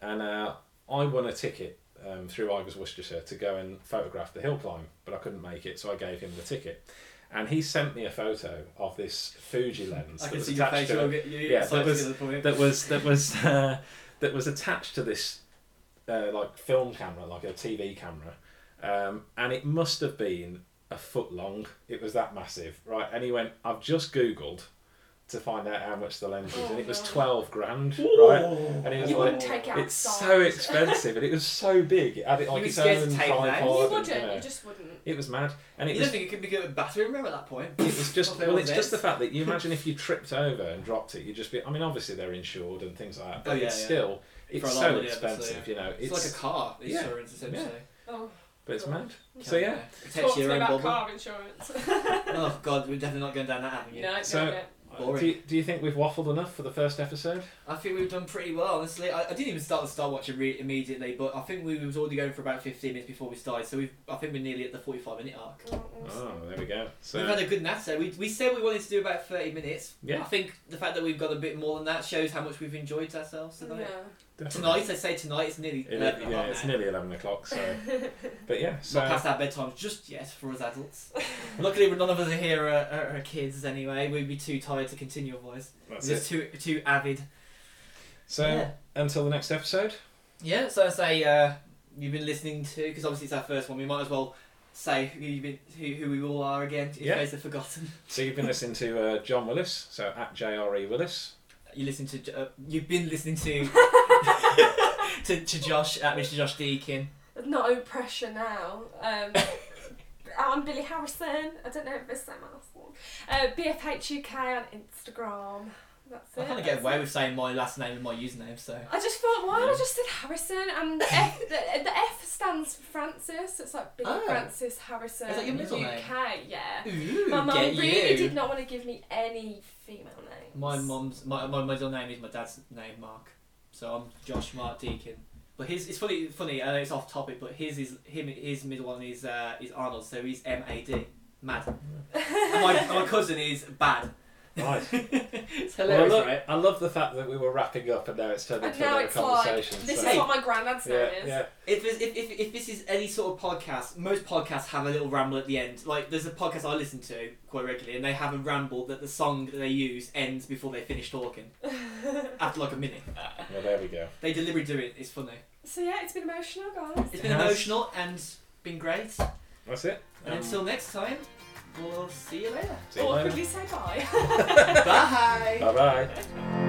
and uh, I won a ticket um, through Ivers Worcestershire to go and photograph the hill climb, but I couldn't make it, so I gave him the ticket. And he sent me a photo of this Fuji lens I that was attached to it Yeah, that to get to the point. that was that was uh, that was attached to this uh, like film camera, like a TV camera, um, and it must have been a foot long. It was that massive, right? And he went, "I've just googled to find out how much the lens is, Oh, and it oh, was twelve grand, right? And it was You like, wouldn't take it outside. It's so expensive, and it was so big. It had it like You its were scared own tripod. You and, wouldn't. you know, You just wouldn't. it was mad, and it You was don't think it could be good at bathroom room at that point? it was just well, all it's just the fact that you imagine if you tripped over and dropped it, you'd just be. I mean, obviously they're insured and things like that, but Oh, yeah, it's yeah. still it's so of money, expensive. obviously, You know, It's, it's, like a car yeah. insurance essentially. Oh, but it's God. mad. So yeah, protects talk to your own about car insurance. Oh god, we're definitely not going down that avenue. no, So- no, no. Boring. do you, do you think we've waffled enough for the first episode? I think we've done pretty well, honestly. I, I didn't even start the Star Watch re- immediately, but I think we was already going for about 15 minutes before we started, so we've, I think we're nearly at the 45 minute arc. Oh. Oh, there we go. So We've had a good natter. We, we said we wanted to do about 30 minutes. Yeah. I think the fact that we've got a bit more than that shows how much we've enjoyed ourselves tonight. Yeah. Definitely. Tonight, I say tonight, it's nearly It- 11 yeah, it's now. nearly eleven o'clock. So, but yeah, It's not so past our bedtime just yet for us adults. Luckily, none of us are here are, are, are kids anyway. We'd be too tired to continue otherwise. that's We're it. just too too avid. So yeah. until the next episode. yeah, so I say uh, you've been listening to because obviously it's our first one. We might as well say who you've been, who, who we all are again in Yeah. case they've forgotten. So you've been listening to uh, John Willis, so at JRE Willis. You listen to uh, you've been listening to to, to Josh at Mr. Josh Deakin. no pressure now. Um, I'm Billy Harrison. I don't know if it's the same last one. Uh, BFH UK on Instagram. That's it. I kind of get away it. with saying my last name and my username, so. I just thought, why Yeah. I just said Harrison, and the F, the, the F stands for Francis. It's like Billy Oh. Francis Harrison. Is that your middle UK. name? Yeah. Ooh, My mum really you. did not want to give me any female names. My mum's my, my middle name is my dad's name, Mark. So I'm Josh Mark Deakin. But his it's funny funny. I know it's off topic, but his is him. His middle one is uh, is Arnold. So he's M A D. Mad. And my, my cousin is bad. Right. it's Well, I, hilarious, love, right? I love the fact that we were wrapping up and now it's turned And into now another it's like, conversation. this so- is what my granddad's name is. yeah. If, this- if, if, if this is any sort of podcast, most podcasts have a little ramble at the end. Like, there's a podcast I listen to quite regularly, and they have a ramble that the song that they use ends before they finish talking. After like a minute. Well, there we go. They deliberately do it, it's funny. so yeah, it's been emotional, guys. It's been Yes. emotional and been great. That's it. And Um, until next time, we'll see you later. see you oh, later. Awkwardly say bye. Bye! Bye bye.